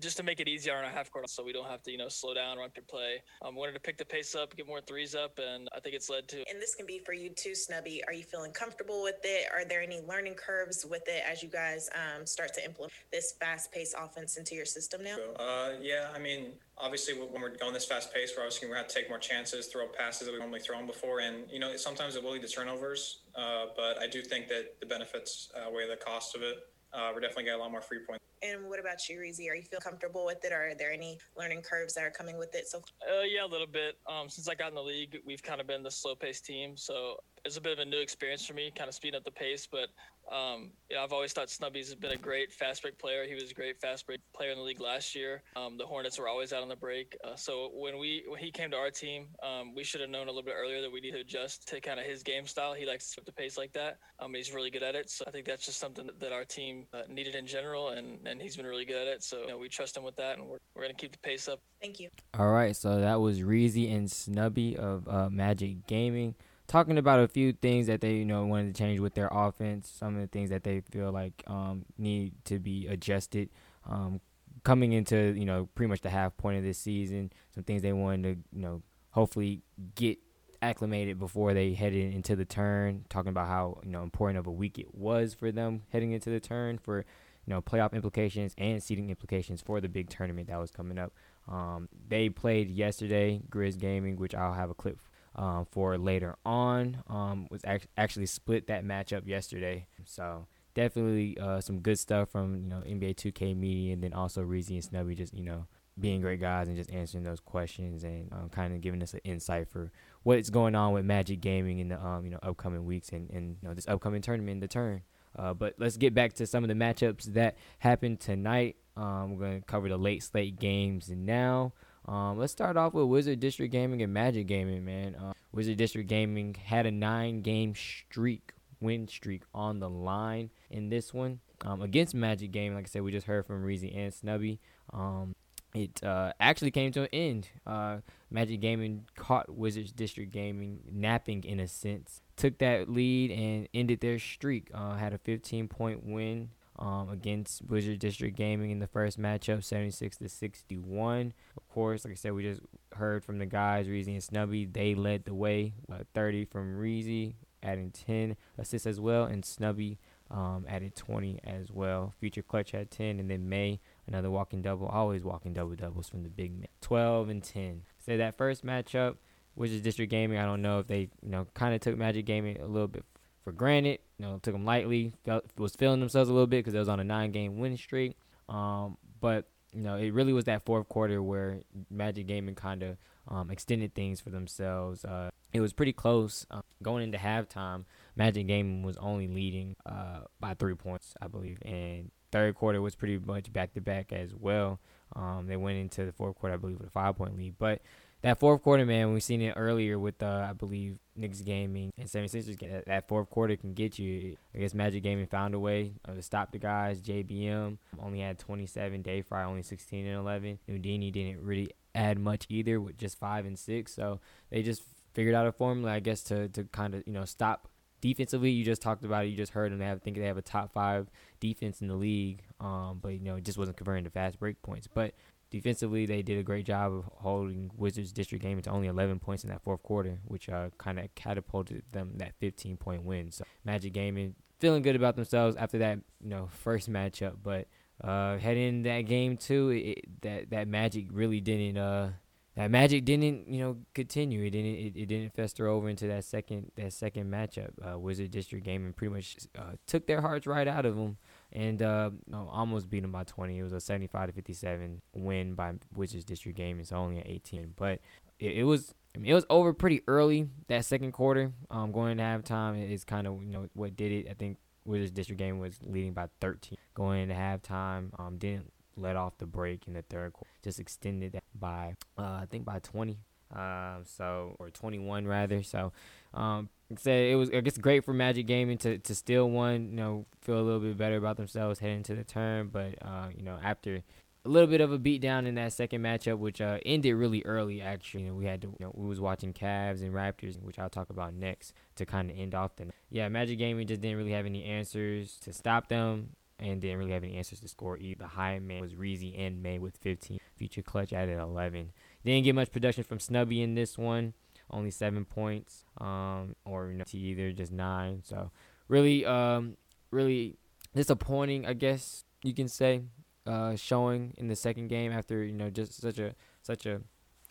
just to make it easier on our half court so we don't have to, you know, slow down, run through play. Um, wanted to pick the pace up, get more threes up, and I think it's led to. And this can be for you too, Snubby. Are you feeling comfortable with it? Are there any learning curves with it as you guys um, start to implement this fast paced offense into your system now? Uh, yeah, I mean, obviously when we're going this fast pace, we're obviously going to have to take more chances, throw passes that we've normally thrown before, and you know sometimes it will lead to turnovers. Uh, but I do think that the benefits outweigh the cost of it. Uh, we're definitely getting a lot more free points. And what about you, Reezy? Are you feel comfortable with it, or are there any learning curves that are coming with it? So, uh, yeah, a little bit. Um, since I got in the league, we've kind of been the slow-paced team, so it's a bit of a new experience for me, kind of speeding up the pace. But um, you know, I've always thought Snubby's been a great fast break player. He was a great fast break player in the league last year. Um, the Hornets were always out on the break, uh, so when we when he came to our team, um, we should have known a little bit earlier that we need to adjust to kind of his game style. He likes to flip the pace like that. Um, he's really good at it, so I think that's just something that our team uh, needed in general, and and he's been really good at it. So you know, we trust him with that, and we're we're gonna keep the pace up. Thank you. All right, so that was Reezy and Snubby of uh, Magic Gaming talking about a few things that they you know wanted to change with their offense. Some of the things that they feel like um, need to be adjusted. Um, coming into you know pretty much the half point of this season, some things they wanted to you know hopefully get acclimated before they headed into the turn. Talking about how you know important of a week it was for them heading into the turn for you know playoff implications and seeding implications for the big tournament that was coming up. Um, they played yesterday, Grizz Gaming, which I'll have a clip um, for later on. Um, was act- actually split that matchup yesterday, so definitely uh, some good stuff from you know NBA 2K Media, and then also Reezy and Snubby just you know being great guys and just answering those questions and um, kind of giving us an insight for what's going on with Magic Gaming in the um, you know upcoming weeks and, and you know this upcoming tournament, the turn. Uh, but let's get back to some of the matchups that happened tonight. Um, we're going to cover the late slate games now. Um, let's start off with Wizard District Gaming and Magic Gaming, man. Uh, Wizard District Gaming had a nine game streak, win streak on the line in this one um, against Magic Gaming. Like I said, we just heard from Reezy and Snubby. Um, it uh, actually came to an end. Uh, Magic Gaming caught Wizards District Gaming napping in a sense, took that lead and ended their streak. Uh, had a 15 point win um, against Wizard District Gaming in the first matchup, 76 to 61. Of course, like I said, we just heard from the guys, Reezy and Snubby. They led the way, uh, 30 from Reezy, adding 10 assists as well, and Snubby um, added 20 as well. Future Clutch had 10, and then May another walking double. Always walking double doubles from the big man. 12 and 10. So that first matchup, Wizards District Gaming, I don't know if they you know kind of took Magic Gaming a little bit for granted. You know, took them lightly. Felt, was feeling themselves a little bit because it was on a nine-game winning streak. Um, but you know, it really was that fourth quarter where Magic Gaming kind of um, extended things for themselves. Uh, it was pretty close um, going into halftime. Magic Gaming was only leading uh, by three points, I believe, and third quarter was pretty much back to back as well. Um, they went into the fourth quarter, I believe, with a five point lead. But that fourth quarter, man, we've seen it earlier with, uh, I believe, Knicks Gaming and 76ers. That, that fourth quarter can get you. I guess Magic Gaming found a way uh, to stop the guys. JBM only had 27. Day Fry only 16 and 11. Houdini didn't really add much either with just five and six. So they just figured out a formula, I guess, to, to kind of, you know, stop defensively, you just talked about it. You just heard them. They have, think they have a top five defense in the league, um, but you know it just wasn't converting to fast break points. But defensively, they did a great job of holding Wizards district game to only 11 points in that fourth quarter, which uh, kind of catapulted them that 15 point win. So Magic Gaming feeling good about themselves after that you know first matchup, but uh, heading that game too, it, that that Magic really didn't uh that magic didn't you know continue. It didn't it, it didn't fester over into that second that second matchup. Uh, Wizard District Gaming pretty much uh, took their hearts right out of them and uh, almost beat them by 20. It was a 75 to 57 win by Wizards District Gaming. It's only an 18, but it, it was. I mean, it was over pretty early that second quarter. Um, going into halftime is kind of you know what did it. I think Wizards District game was leading by 13 going into halftime. Um, didn't let off the break in the third quarter. Just extended that by uh, I think by 20. Um, so or 21 rather. So, um, said it was I guess great for Magic Gaming to to steal one. You know, feel a little bit better about themselves heading to the turn. But uh, you know, after a little bit of a beatdown in that second matchup, which uh, ended really early. Actually, you know, we had to, you know, we was watching Cavs and Raptors, which I'll talk about next to kind of end off the. Yeah, Magic Gaming just didn't really have any answers to stop them and didn't really have any answers to score either. The high man was Reezy and May with 15. Future Clutch added 11. Didn't get much production from Snubby in this one. Only seven points, um, or you know, to either just nine. So really, um, really disappointing, I guess you can say, uh, showing in the second game after you know just such a such a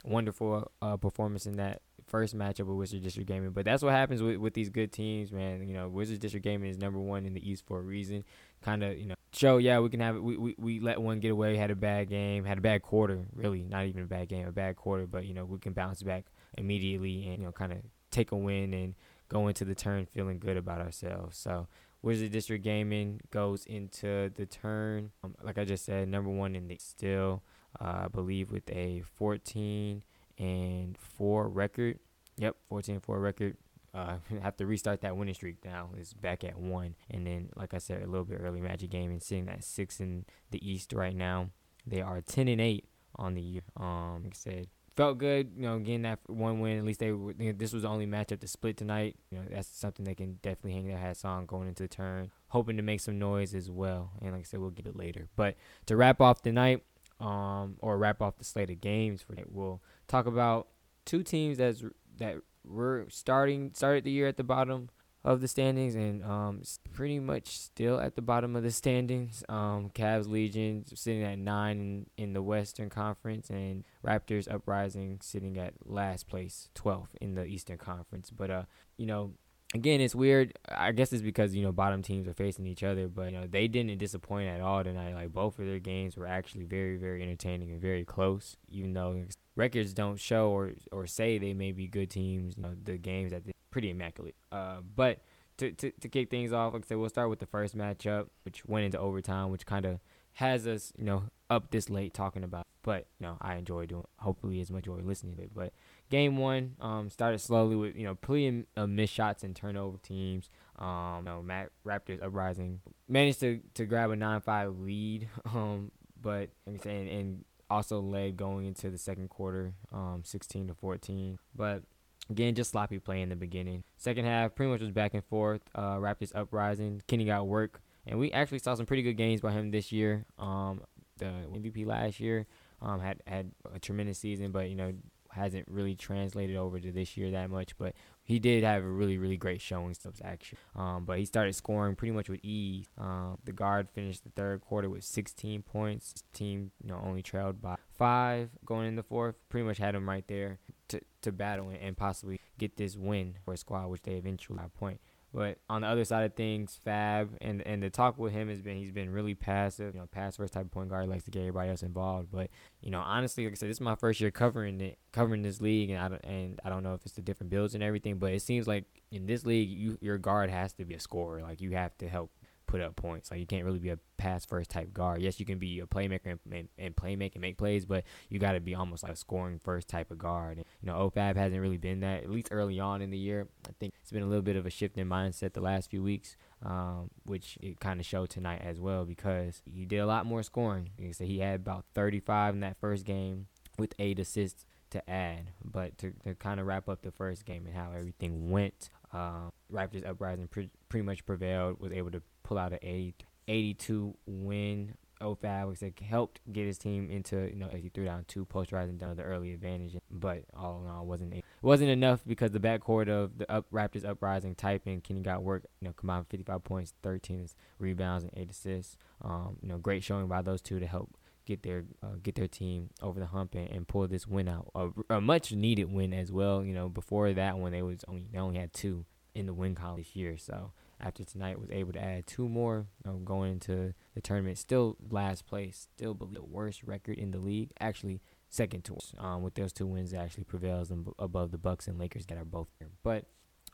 wonderful uh, performance in that first matchup with Wizard District Gaming. But that's what happens with, with these good teams, man. You know, Wizard District Gaming is number one in the East for a reason. Kind of, you know, show, yeah, we can have it. We, we, we let one get away, had a bad game, had a bad quarter, really, not even a bad game, a bad quarter. But, you know, we can bounce back immediately and, you know, kind of take a win and go into the turn feeling good about ourselves. So, Wizard District Gaming goes into the turn, um, like I just said, number one in the still, uh, I believe, with a 14 and four record. Yep, 14 and four record. Uh, have to restart that winning streak now. It's back at one. And then, like I said, a little bit early Magic Gaming sitting at six in the East right now. They are 10 and eight on the year. Um, like I said, felt good, you know, getting that one win. At least they were, you know, this was the only matchup to split tonight. You know, that's something they can definitely hang their hats on going into the turn. Hoping to make some noise as well. And like I said, we'll get it later. But to wrap off the night, um, or wrap off the slate of games for it, we'll talk about two teams that's that were starting started the year at the bottom of the standings and um, pretty much still at the bottom of the standings. Um, Cavs Legion sitting at nine in, in the Western Conference, and Raptors Uprising sitting at last place, 12th in the Eastern Conference. But uh, you know, again, it's weird. I guess it's because you know bottom teams are facing each other, but you know they didn't disappoint at all tonight. Like both of their games were actually very, very entertaining and very close. Even though records don't show or or say they may be good teams, you know the games that they pretty immaculate. Uh, but to, to to kick things off, like I said, we'll start with the first matchup, which went into overtime, which kind of has us, you know, up this late talking about. But you know, I enjoy doing. Hopefully, as much enjoy listening to it. But game one um, started slowly with you know plenty of missed shots and turnover teams. Um, you know, Matt Raptors uprising managed to to grab a nine five lead. Um, but and, and also led going into the second quarter, um, 16 to 14. But Again, just sloppy play in the beginning. Second half, pretty much was back and forth. Uh, Raptors uprising. Kenny got work, and we actually saw some pretty good games by him this year. Um, the MVP last year um, had had a tremendous season, but you know hasn't really translated over to this year that much. But he did have a really, really great showing stuff action. Um, but he started scoring pretty much with ease. Um, the guard finished the third quarter with 16 points. His team, you know, only trailed by five going in the fourth. Pretty much had him right there to, battle and possibly get this win for a squad, which they eventually got a point. But on the other side of things, Fab and and the talk with him has been he's been really passive. You know, pass first type of point guard likes to get everybody else involved. But you know, honestly, like I said, this is my first year covering it, covering this league, and I don't, and I don't know if it's the different builds and everything, but it seems like in this league, you your guard has to be a scorer. Like you have to help put up points. Like you can't really be a pass first type guard. Yes, you can be a playmaker and, and, and and make plays, but you got to be almost like a scoring first type of guard. And, you know, OFAB hasn't really been that at least early on in the year. I think it's been a little bit of a shift in mindset the last few weeks. Um, which it kind of showed tonight as well because he did a lot more scoring. Like said, he had about 35 in that first game with eight assists to add. But to, to kind of wrap up the first game and how everything went, uh, Raptors Uprising pre- pretty much prevailed, was able to pull out an 80, 82 win. OFAB was like helped get his team into you know as he threw down two post rising down the early advantage, but all in all wasn't wasn't enough because the backcourt of the up Raptors uprising type typing Kenny got work you know combined 55 points, 13 rebounds and eight assists. Um, you know great showing by those two to help get their uh, get their team over the hump and, and pull this win out. A, a, much needed win as well. You know, before that one they was only they only had two in the win column this year. So after tonight was able to add two more you know, going into the tournament. Still last place, still believe the worst record in the league. Actually, second to um, with those two wins actually prevails them above the Bucks and Lakers that are both here. But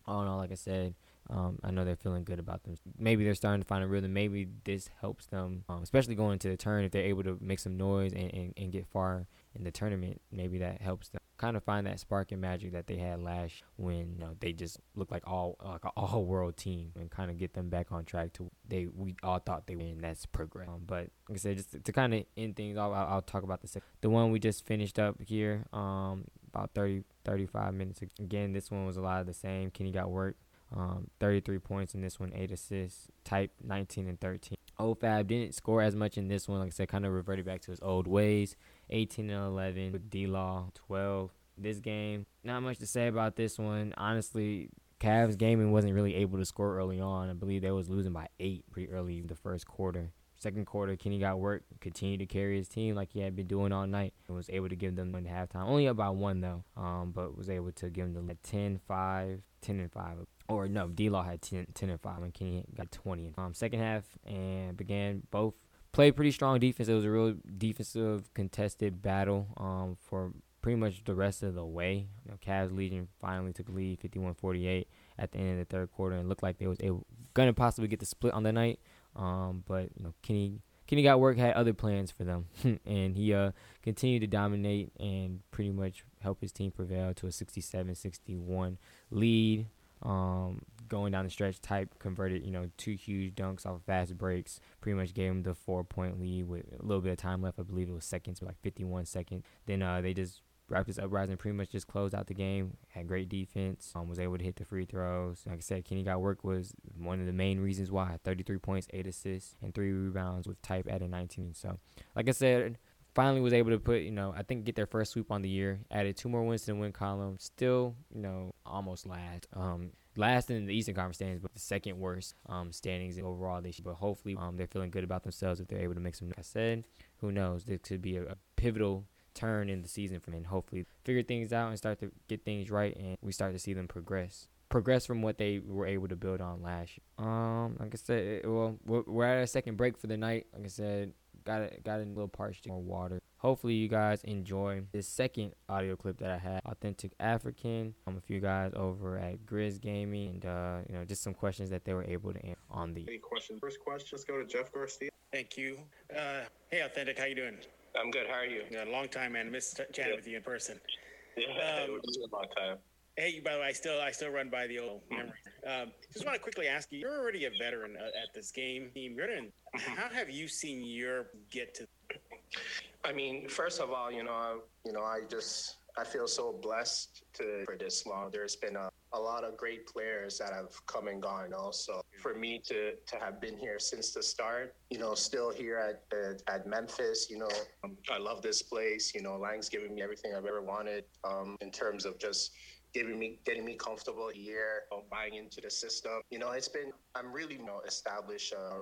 all in all, like I said, um, I know they're feeling good about them. Maybe they're starting to find a rhythm. Maybe this helps them, um, especially going into the turn. If they're able to make some noise and, and, and get far in the tournament, maybe that helps them kind of find that spark and magic that they had last when you know, they just looked like all like an all world team and kind of get them back on track to they we all thought they were and that's progress. Um, but like I said, just to, to kind of end things off, I'll, I'll, talk about the second. the one we just finished up here. Um, about 30 35 minutes again. This one was a lot of the same. Kenny got work. Um, 33 points in this one, 8 assists, type 19 and 13. OFAB didn't score as much in this one. Like I said, kind of reverted back to his old ways. 18 and 11 with D Law, 12. This game, not much to say about this one. Honestly, Cavs gaming wasn't really able to score early on. I believe they was losing by eight pretty early in the first quarter. Second quarter, Kenny got work, continued to carry his team like he had been doing all night, and was able to give them one halftime. Only by one though, um, but was able to give them the 10, 5, 10 and 5 or no, D Law had 10, 10 and 5 and Kenny got 20. Um, second half and began both played pretty strong defense. It was a real defensive contested battle um, for pretty much the rest of the way. You know, Cavs Legion finally took lead 51-48 at the end of the third quarter and looked like they was able gonna possibly get the split on the night. Um, but you know, Kenny Kenny got work had other plans for them, and he uh, continued to dominate and pretty much help his team prevail to a 67-61 lead. Um, going down the stretch, type converted, you know, two huge dunks off of fast breaks. Pretty much gave him the four point lead with a little bit of time left. I believe it was seconds, like 51 seconds. Then uh, they just Raptors uprising pretty much just closed out the game. Had great defense. Um, was able to hit the free throws. Like I said, Kenny got work was one of the main reasons why. 33 points, eight assists, and three rebounds with type at a 19. So, like I said, finally was able to put, you know, I think get their first sweep on the year. Added two more wins to the win column. Still, you know, almost last. Um, last in the Eastern Conference standings, but the second worst um, standings overall this year. But hopefully, um, they're feeling good about themselves if they're able to make some. Like I said, who knows? This could be a, a pivotal turn in the season for them and hopefully figure things out and start to get things right and we start to see them progress progress from what they were able to build on last year. Um, like I said, well, we're at a second break for the night. Like I said, got it, got a little parched more water. Hopefully, you guys enjoy this second audio clip that I had. Authentic African. Um, a few guys over at Grizz Gaming, and uh, you know, just some questions that they were able to answer on the. Any questions? First question. Let's go to Jeff Garcia. Thank you. Uh, hey, Authentic, how you doing? I'm good. How are you? Yeah, a long time, man. Missed chatting yeah. with you in person. Yeah, um, it was a long time. Hey, by the way, I still I still run by the old memory. Um, just want to quickly ask you: You're already a veteran uh, at this game. You're in, how have you seen your get to? I mean, first of all, you know, I, you know, I just I feel so blessed to for this long. There's been a, a lot of great players that have come and gone. Also, for me to to have been here since the start, you know, still here at at, at Memphis, you know, um, I love this place. You know, Lang's given me everything I've ever wanted um, in terms of just giving me getting me comfortable here, buying into the system. You know, it's been I'm really you know established uh.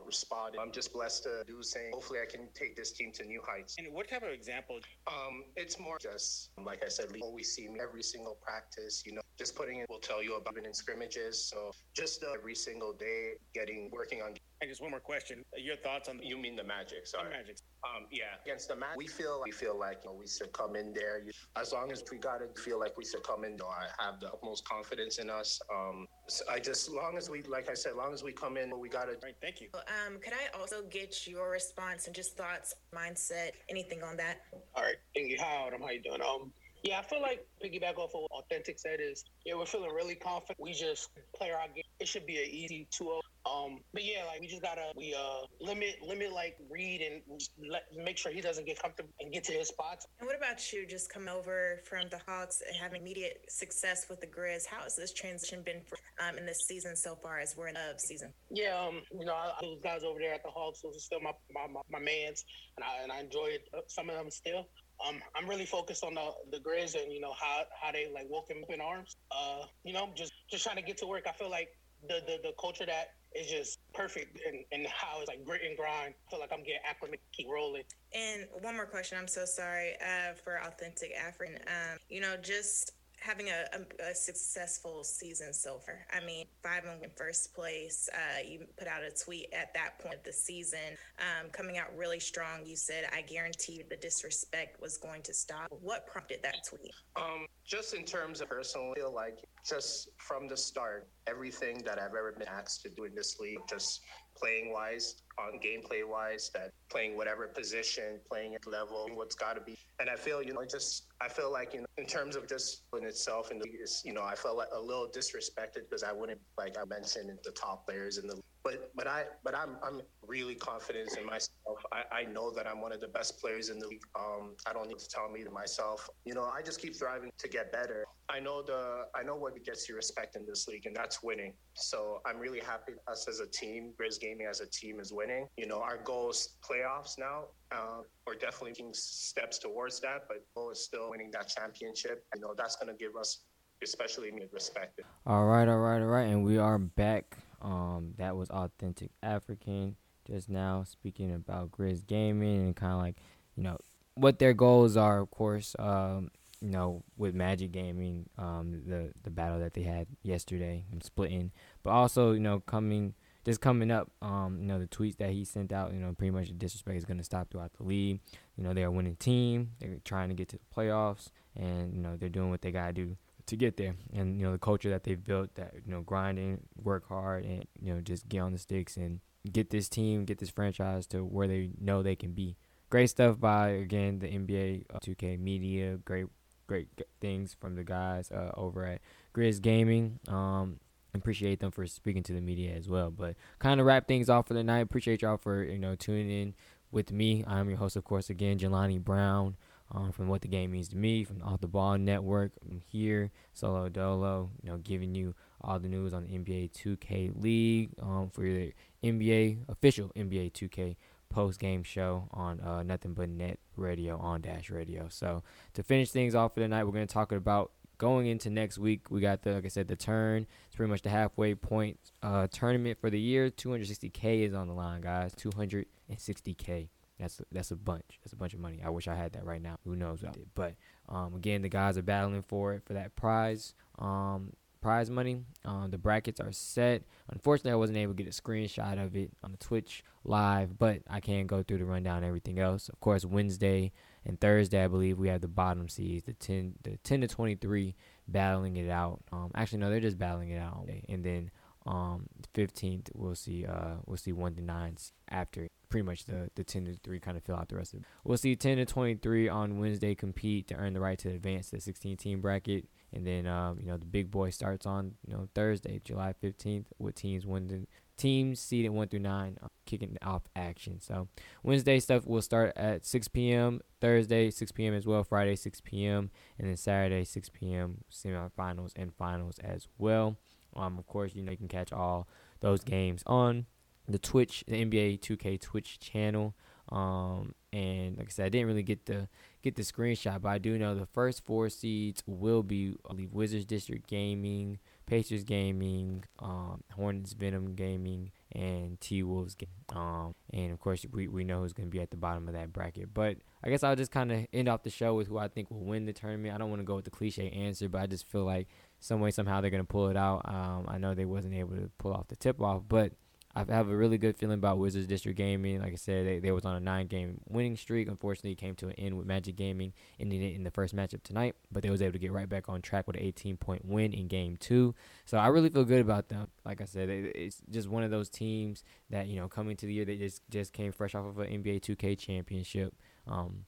I'm just blessed to do saying. Hopefully, I can take this team to new heights. And what type of example? Um, it's more just like I said, always see me every single practice. You know, just putting it will tell you about it in scrimmages. So just uh, every single day, getting working on. And just one more question: Your thoughts on the, you mean the Magic? Sorry, the Magic. Um, yeah, against the Magic, we feel we feel like you know, we should come in there. As long as we got to feel like we should come in. You know, I have the utmost confidence in us. Um, so I just long as we, like I said, long as we come in, we got to. Right, thank you. Um, could I also get your response and just thoughts, mindset, anything on that? All right, thank you. How How you doing? Um, yeah, I feel like piggyback off of what Authentic said is, yeah, we're feeling really confident. We just play our game. It should be an easy 2-0. Um, but yeah, like we just gotta we uh limit limit like read and let make sure he doesn't get comfortable and get to his spots. And what about you? Just come over from the Hawks and having immediate success with the Grizz. How has this transition been for um in this season so far as we're in the season? Yeah, um, you know, I, those guys over there at the Hawks, those are still my my, my, my mans, and I and I enjoyed uh, some of them still. Um, I'm really focused on the the Grizz and you know how how they like woke him up in arms. Uh, you know, just just trying to get to work. I feel like the the, the culture that is just perfect and, and how it's like grit and grind. I feel like I'm getting acclimated, keep rolling. And one more question. I'm so sorry uh, for authentic African. Um, you know, just having a, a, a, successful season so far. I mean, five in first place. Uh, you put out a tweet at that point of the season, um, coming out really strong. You said, "I guarantee the disrespect was going to stop." What prompted that tweet? Um, just in terms of personal, I feel like just from the start, everything that I've ever been asked to do in this league, just playing wise, on gameplay wise, that playing whatever position, playing at level, what's got to be. And I feel, you know, just I feel like you know, in terms of just in itself, and you know, I felt like a little disrespected because I wouldn't, like I mentioned, the top players in the. But but I but I'm I'm really confident in myself. I, I know that I'm one of the best players in the league. Um, I don't need to tell me to myself. You know, I just keep thriving to get better. I know the I know what gets you respect in this league, and that's winning. So I'm really happy us as a team, Grizz Gaming as a team, is winning. You know, our goal is playoffs now. Uh, we're definitely taking steps towards that, but goal is still winning that championship. You know, that's going to give us, especially me, respect. All right, all right, all right, and we are back. Um, that was authentic African just now speaking about Grizz Gaming and kind of like you know what their goals are. Of course, um, you know with Magic Gaming, um, the the battle that they had yesterday and splitting, but also you know coming just coming up, um, you know, the tweets that he sent out, you know, pretty much the disrespect is going to stop throughout the league. You know, they're a winning team. They're trying to get to the playoffs, and you know, they're doing what they got to do to get there. And you know, the culture that they've built, that you know, grinding, work hard, and you know, just get on the sticks and get this team, get this franchise to where they know they can be. Great stuff by again the NBA 2K uh, media. Great, great things from the guys uh, over at Grizz Gaming. Um, appreciate them for speaking to the media as well. But kind of wrap things off for the night. Appreciate y'all for you know tuning in with me. I'm your host, of course, again, Jelani Brown. Um, from what the game means to me, from the Off the Ball Network. I'm here, solo dolo, you know, giving you all the news on the NBA 2K League um, for your NBA official NBA 2K post game show on uh, Nothing But Net Radio on Dash Radio. So to finish things off for the night, we're going to talk about going into next week, we got the like I said, the turn. It's pretty much the halfway point uh, tournament for the year. 260k is on the line, guys. 260k. That's a, that's a bunch. That's a bunch of money. I wish I had that right now. Who knows But um, again, the guys are battling for it for that prize. Um, prize money. Um, the brackets are set. Unfortunately, I wasn't able to get a screenshot of it on the Twitch live, but I can go through the rundown and everything else. Of course, Wednesday and Thursday, I believe we have the bottom seeds, the ten, the ten to twenty three, battling it out. Um, actually, no, they're just battling it out, and then um, 15th we'll see uh we'll see one to nines after pretty much the the 10 to 3 kind of fill out the rest of it. We'll see 10 to 23 on Wednesday compete to earn the right to advance to the 16 team bracket. And then, um, you know, the big boy starts on, you know, Thursday, July 15th, with teams one to, teams seeded one through nine uh, kicking off action. So Wednesday stuff will start at 6 p.m. Thursday 6 p.m. as well. Friday 6 p.m. and then Saturday 6 p.m. semifinals and finals as well. Um, of course, you know you can catch all those games on the Twitch, the NBA 2K Twitch channel. Um, and like I said, I didn't really get the get the screenshot, but I do know the first four seeds will be I believe Wizards District Gaming, Pacers Gaming, um, Hornets Venom Gaming, and T Wolves. Um, and of course, we, we know who's going to be at the bottom of that bracket. But I guess I'll just kind of end off the show with who I think will win the tournament. I don't want to go with the cliche answer, but I just feel like some way somehow they're going to pull it out. Um, I know they wasn't able to pull off the tip off, but I have a really good feeling about Wizards District Gaming. Like I said, they, they was on a nine game winning streak. Unfortunately, it came to an end with Magic Gaming, ending it in the first matchup tonight. But they was able to get right back on track with an 18 point win in game two. So I really feel good about them. Like I said, it's just one of those teams that you know coming to the year they just just came fresh off of an NBA 2K championship. Um,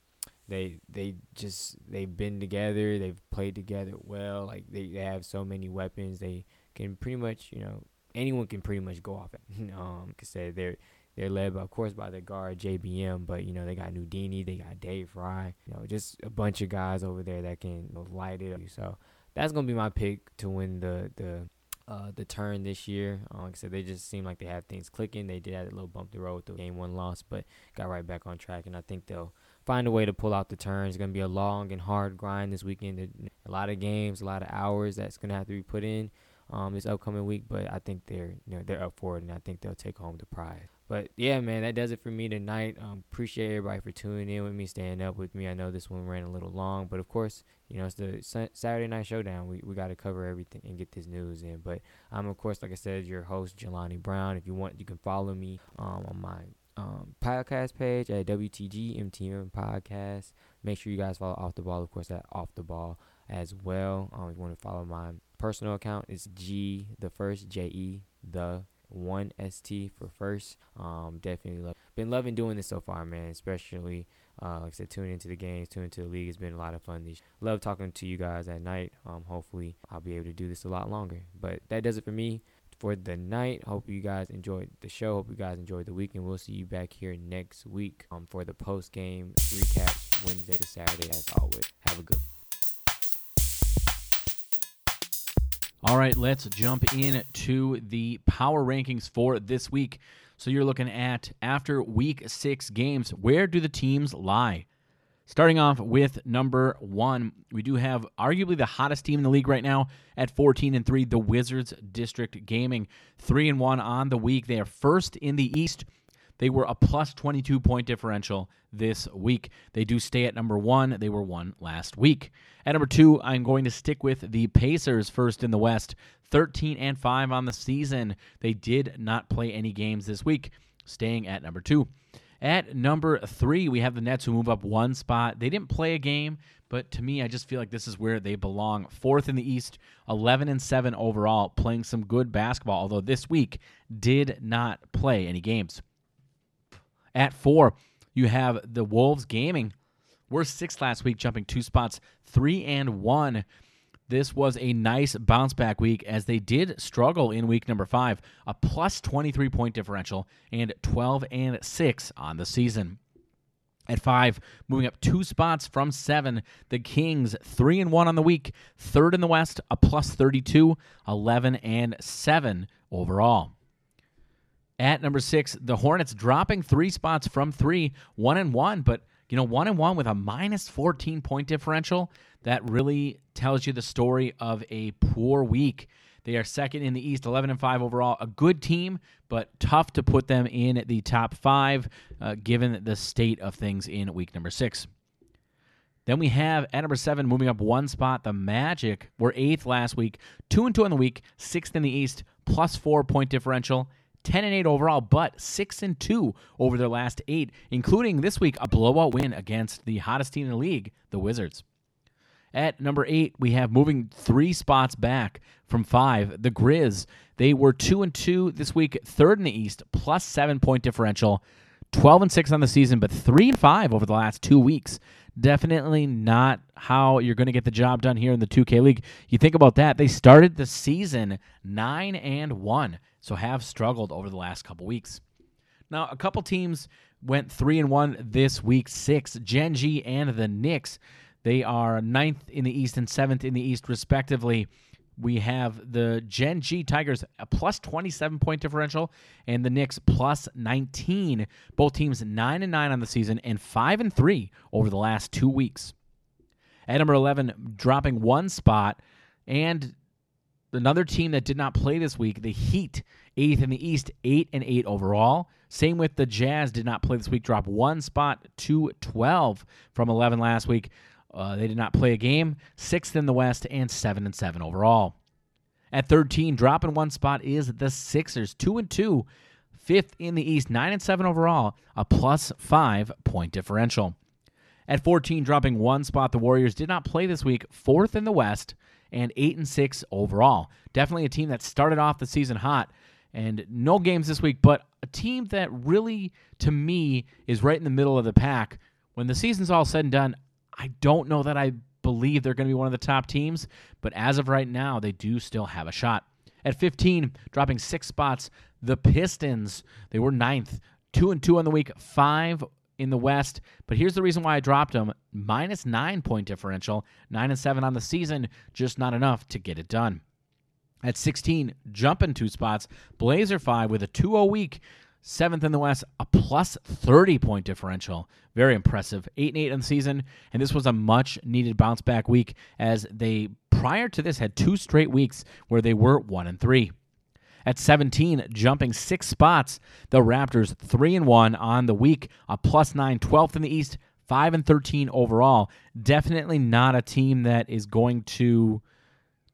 they they just they've been together. They've played together well. Like they, they have so many weapons. They can pretty much you know anyone can pretty much go off it. um, cause they they're they're led, by, of course, by the guard JBM, but you know they got Nudini, they got Day Fry, you know, just a bunch of guys over there that can light it up. So that's gonna be my pick to win the the uh, the turn this year. Uh, like I said, they just seem like they have things clicking. They did have a little bump the road with the game one loss, but got right back on track, and I think they'll find a way to pull out the turn. It's gonna be a long and hard grind this weekend. A lot of games, a lot of hours that's gonna have to be put in um, this upcoming week, but I think they're you know, they're up for it, and I think they'll take home the prize. But yeah, man, that does it for me tonight. Um, appreciate everybody for tuning in with me, staying up with me. I know this one ran a little long, but of course, you know it's the Saturday night showdown. We we got to cover everything and get this news in. But I'm of course, like I said, your host Jelani Brown. If you want, you can follow me um, on my um, podcast page at WTG MTM Podcast. Make sure you guys follow Off the Ball, of course, at Off the Ball as well. Um, if you want to follow my personal account, it's G the first J E the one st for first. Um, definitely love, been loving doing this so far, man. Especially uh, like I said, tuning into the games, tuning into the league. It's been a lot of fun. These love talking to you guys at night. Um, hopefully I'll be able to do this a lot longer. But that does it for me for the night. Hope you guys enjoyed the show. Hope you guys enjoyed the week, and We'll see you back here next week um, for the post game recap Wednesday to Saturday as always. Have a good one. All right, let's jump in to the power rankings for this week. So you're looking at after week six games, where do the teams lie? Starting off with number one, we do have arguably the hottest team in the league right now at 14 and 3, the Wizards District Gaming. 3 and 1 on the week. They are first in the East they were a plus 22 point differential this week. They do stay at number one. They were one last week. At number two, I'm going to stick with the Pacers first in the West, 13 and 5 on the season. They did not play any games this week, staying at number two. At number three, we have the Nets who move up one spot. They didn't play a game, but to me, I just feel like this is where they belong. Fourth in the East, 11 and 7 overall, playing some good basketball, although this week did not play any games. At four, you have the Wolves Gaming. We're sixth last week, jumping two spots, three and one. This was a nice bounce back week as they did struggle in week number five, a plus 23 point differential and 12 and 6 on the season. At five, moving up two spots from seven, the Kings, three and one on the week, third in the West, a plus 32, 11 and 7 overall. At number six, the Hornets dropping three spots from three, one and one, but you know, one and one with a minus 14 point differential. That really tells you the story of a poor week. They are second in the East, 11 and 5 overall. A good team, but tough to put them in the top five uh, given the state of things in week number six. Then we have at number seven, moving up one spot, the Magic were eighth last week, two and two in the week, sixth in the East, plus four point differential. 10 and 8 overall, but 6 and 2 over their last 8, including this week a blowout win against the hottest team in the league, the Wizards. At number 8, we have moving 3 spots back from 5, the Grizz. They were 2 and 2 this week, third in the East, plus 7 point differential. 12 and 6 on the season, but 3 and 5 over the last 2 weeks. Definitely not how you're going to get the job done here in the 2K League. You think about that, they started the season 9 and 1 so have struggled over the last couple weeks. Now, a couple teams went three and one this week. Six, Gen G and the Knicks. They are ninth in the East and seventh in the East, respectively. We have the Gen G Tigers a plus 27 point differential and the Knicks plus 19. Both teams 9 and 9 on the season and 5 and 3 over the last 2 weeks. At number 11 dropping one spot and another team that did not play this week, the Heat, eighth in the East, eight and eight overall. Same with the Jazz, did not play this week, dropped one spot to 12 from 11 last week. Uh, they did not play a game, sixth in the West, and seven and seven overall. At 13, dropping one spot is the Sixers, two and two, fifth in the East, nine and seven overall, a plus five point differential. At 14, dropping one spot, the Warriors did not play this week, fourth in the West, and 8 and 6 overall. Definitely a team that started off the season hot and no games this week, but a team that really to me is right in the middle of the pack. When the season's all said and done, I don't know that I believe they're going to be one of the top teams, but as of right now, they do still have a shot. At 15, dropping 6 spots, the Pistons, they were ninth, 2 and 2 on the week, 5 in the West. But here's the reason why I dropped them minus nine point differential, nine and seven on the season, just not enough to get it done. At 16, jumping two spots, Blazer 5 with a 2 0 week, seventh in the West, a plus 30 point differential. Very impressive. 8 and 8 in the season, and this was a much needed bounce back week as they, prior to this, had two straight weeks where they were 1 and 3. At 17, jumping six spots, the Raptors 3 and 1 on the week, a plus 9, 12th in the East, 5 and 13 overall. Definitely not a team that is going to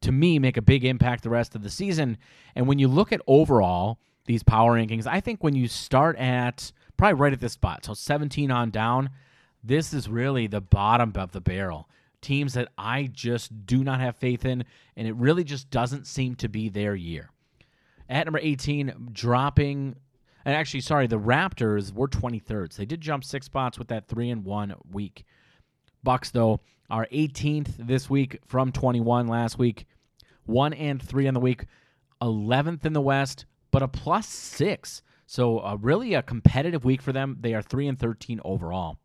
to me make a big impact the rest of the season. And when you look at overall these power rankings, I think when you start at probably right at this spot, so 17 on down, this is really the bottom of the barrel. Teams that I just do not have faith in, and it really just doesn't seem to be their year. At number 18, dropping, and actually, sorry, the Raptors were 23rd. So they did jump six spots with that three and one week. Bucks, though, are 18th this week from 21 last week. One and three on the week. 11th in the West, but a plus six. So uh, really a competitive week for them. They are 3 and 13 overall.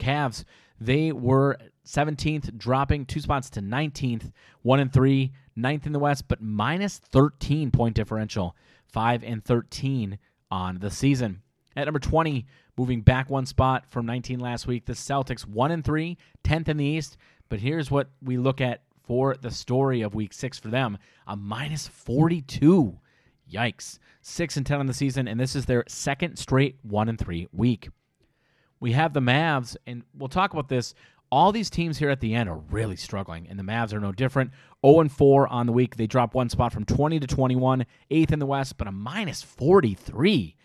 Cavs, they were 17th, dropping two spots to 19th, 1 and 3, ninth in the West, but minus 13 point differential, 5 and 13 on the season. At number 20, moving back one spot from 19 last week, the Celtics 1 and 3, 10th in the East. But here's what we look at for the story of week 6 for them, a minus 42. Yikes. 6 and 10 on the season and this is their second straight 1 and 3 week. We have the Mavs and we'll talk about this all these teams here at the end are really struggling, and the Mavs are no different. 0 and 4 on the week. They drop one spot from 20 to 21, eighth in the West, but a minus 43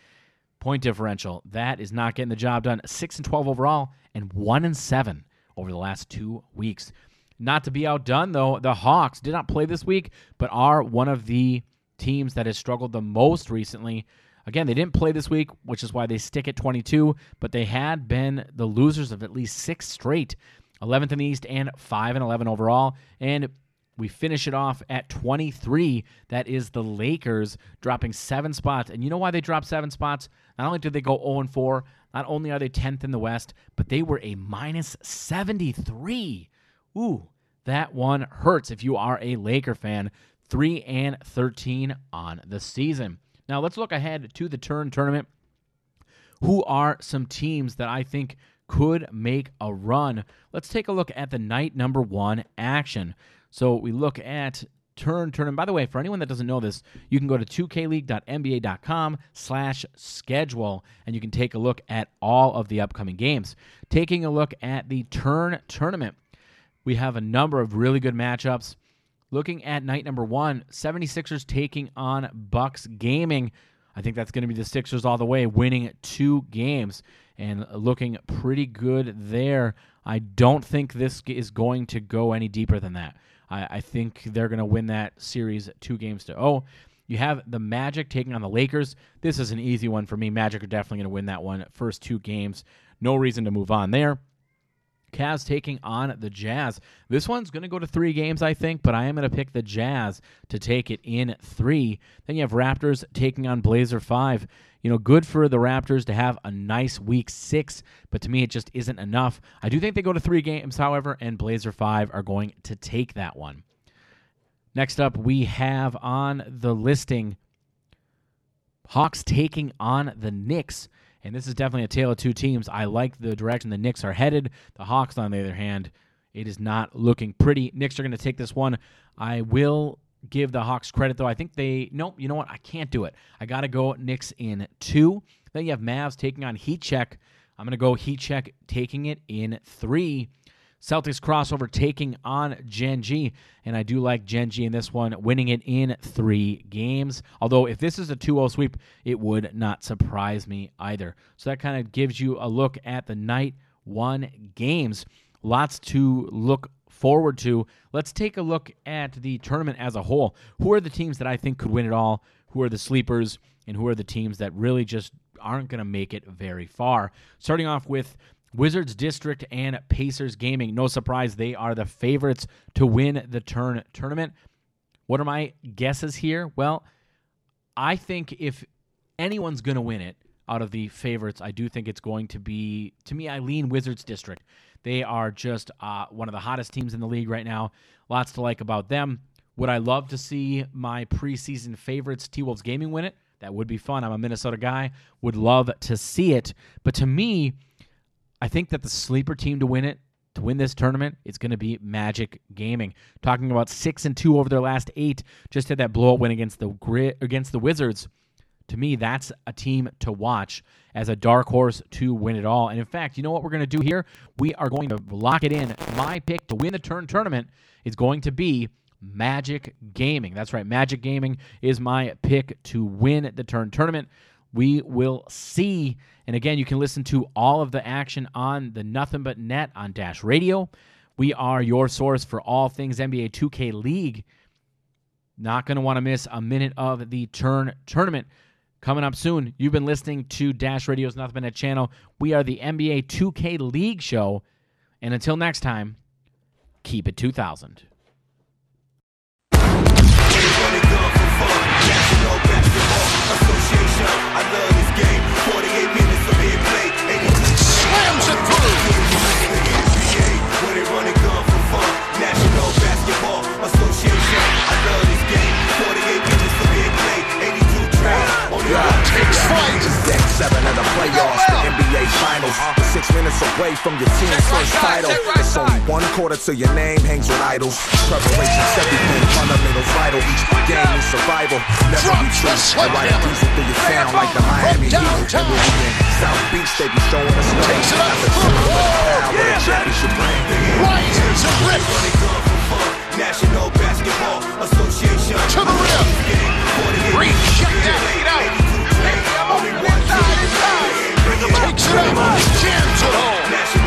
point differential. That is not getting the job done. 6 and 12 overall, and 1 and 7 over the last two weeks. Not to be outdone, though, the Hawks did not play this week, but are one of the teams that has struggled the most recently. Again, they didn't play this week, which is why they stick at 22, but they had been the losers of at least six straight 11th in the East and 5 and 11 overall. And we finish it off at 23. That is the Lakers dropping seven spots. And you know why they dropped seven spots? Not only did they go 0 4, not only are they 10th in the West, but they were a minus 73. Ooh, that one hurts if you are a Laker fan. 3 and 13 on the season. Now let's look ahead to the turn tournament. Who are some teams that I think could make a run. Let's take a look at the night number one action. So we look at turn tournament. By the way, for anyone that doesn't know this, you can go to 2kleague.nba.com slash schedule and you can take a look at all of the upcoming games. Taking a look at the turn tournament, we have a number of really good matchups. Looking at night number one, 76ers taking on Bucks Gaming. I think that's going to be the Sixers all the way, winning two games and looking pretty good there. I don't think this is going to go any deeper than that. I, I think they're going to win that series two games to oh. You have the Magic taking on the Lakers. This is an easy one for me. Magic are definitely going to win that one. First two games. No reason to move on there. Cavs taking on the Jazz. This one's going to go to three games, I think, but I am going to pick the Jazz to take it in three. Then you have Raptors taking on Blazer five. You know, good for the Raptors to have a nice week six, but to me, it just isn't enough. I do think they go to three games, however, and Blazer five are going to take that one. Next up, we have on the listing Hawks taking on the Knicks. And this is definitely a tale of two teams. I like the direction the Knicks are headed. The Hawks, on the other hand, it is not looking pretty. Knicks are going to take this one. I will give the Hawks credit, though. I think they, nope, you know what? I can't do it. I got to go Knicks in two. Then you have Mavs taking on Heat Check. I'm going to go Heat Check taking it in three. Celtics crossover taking on Gen G, and I do like Gen G in this one, winning it in three games. Although, if this is a 2 0 sweep, it would not surprise me either. So that kind of gives you a look at the night one games. Lots to look forward to. Let's take a look at the tournament as a whole. Who are the teams that I think could win it all? Who are the sleepers? And who are the teams that really just aren't going to make it very far? Starting off with Wizards District and Pacers Gaming. No surprise, they are the favorites to win the turn tournament. What are my guesses here? Well, I think if anyone's going to win it out of the favorites, I do think it's going to be, to me, I lean Wizards District. They are just uh, one of the hottest teams in the league right now. Lots to like about them. Would I love to see my preseason favorites, T Wolves Gaming, win it? That would be fun. I'm a Minnesota guy. Would love to see it. But to me, I think that the sleeper team to win it, to win this tournament, it's going to be Magic Gaming. Talking about six and two over their last eight, just had that blowout win against the against the Wizards. To me, that's a team to watch as a dark horse to win it all. And in fact, you know what we're going to do here? We are going to lock it in. My pick to win the turn tournament is going to be Magic Gaming. That's right. Magic Gaming is my pick to win the turn tournament. We will see. And again, you can listen to all of the action on the Nothing But Net on Dash Radio. We are your source for all things NBA 2K League. Not going to want to miss a minute of the turn tournament coming up soon. You've been listening to Dash Radio's Nothing But Net channel. We are the NBA 2K League show. And until next time, keep it 2000. Slams it through. When they run and gun for fun. National Basketball Association. I love this game. 48 minutes of gameplay. 82 trades. On the fight. Seven of the playoffs, the NBA Finals. Six minutes away from your team's first title. It's only one quarter till your name hangs with idols. Preparation's everything, fundamentals vital. Each game is survival. Never be trust. I ride a diesel through your town like the Miami Heat. And when we in South Beach, they be showing us love. Takes it up. Oh, yeah, championship ring. Right to rip. National Basketball Association. To the rim. Reach. Check that out. Takes it out. Jams it home.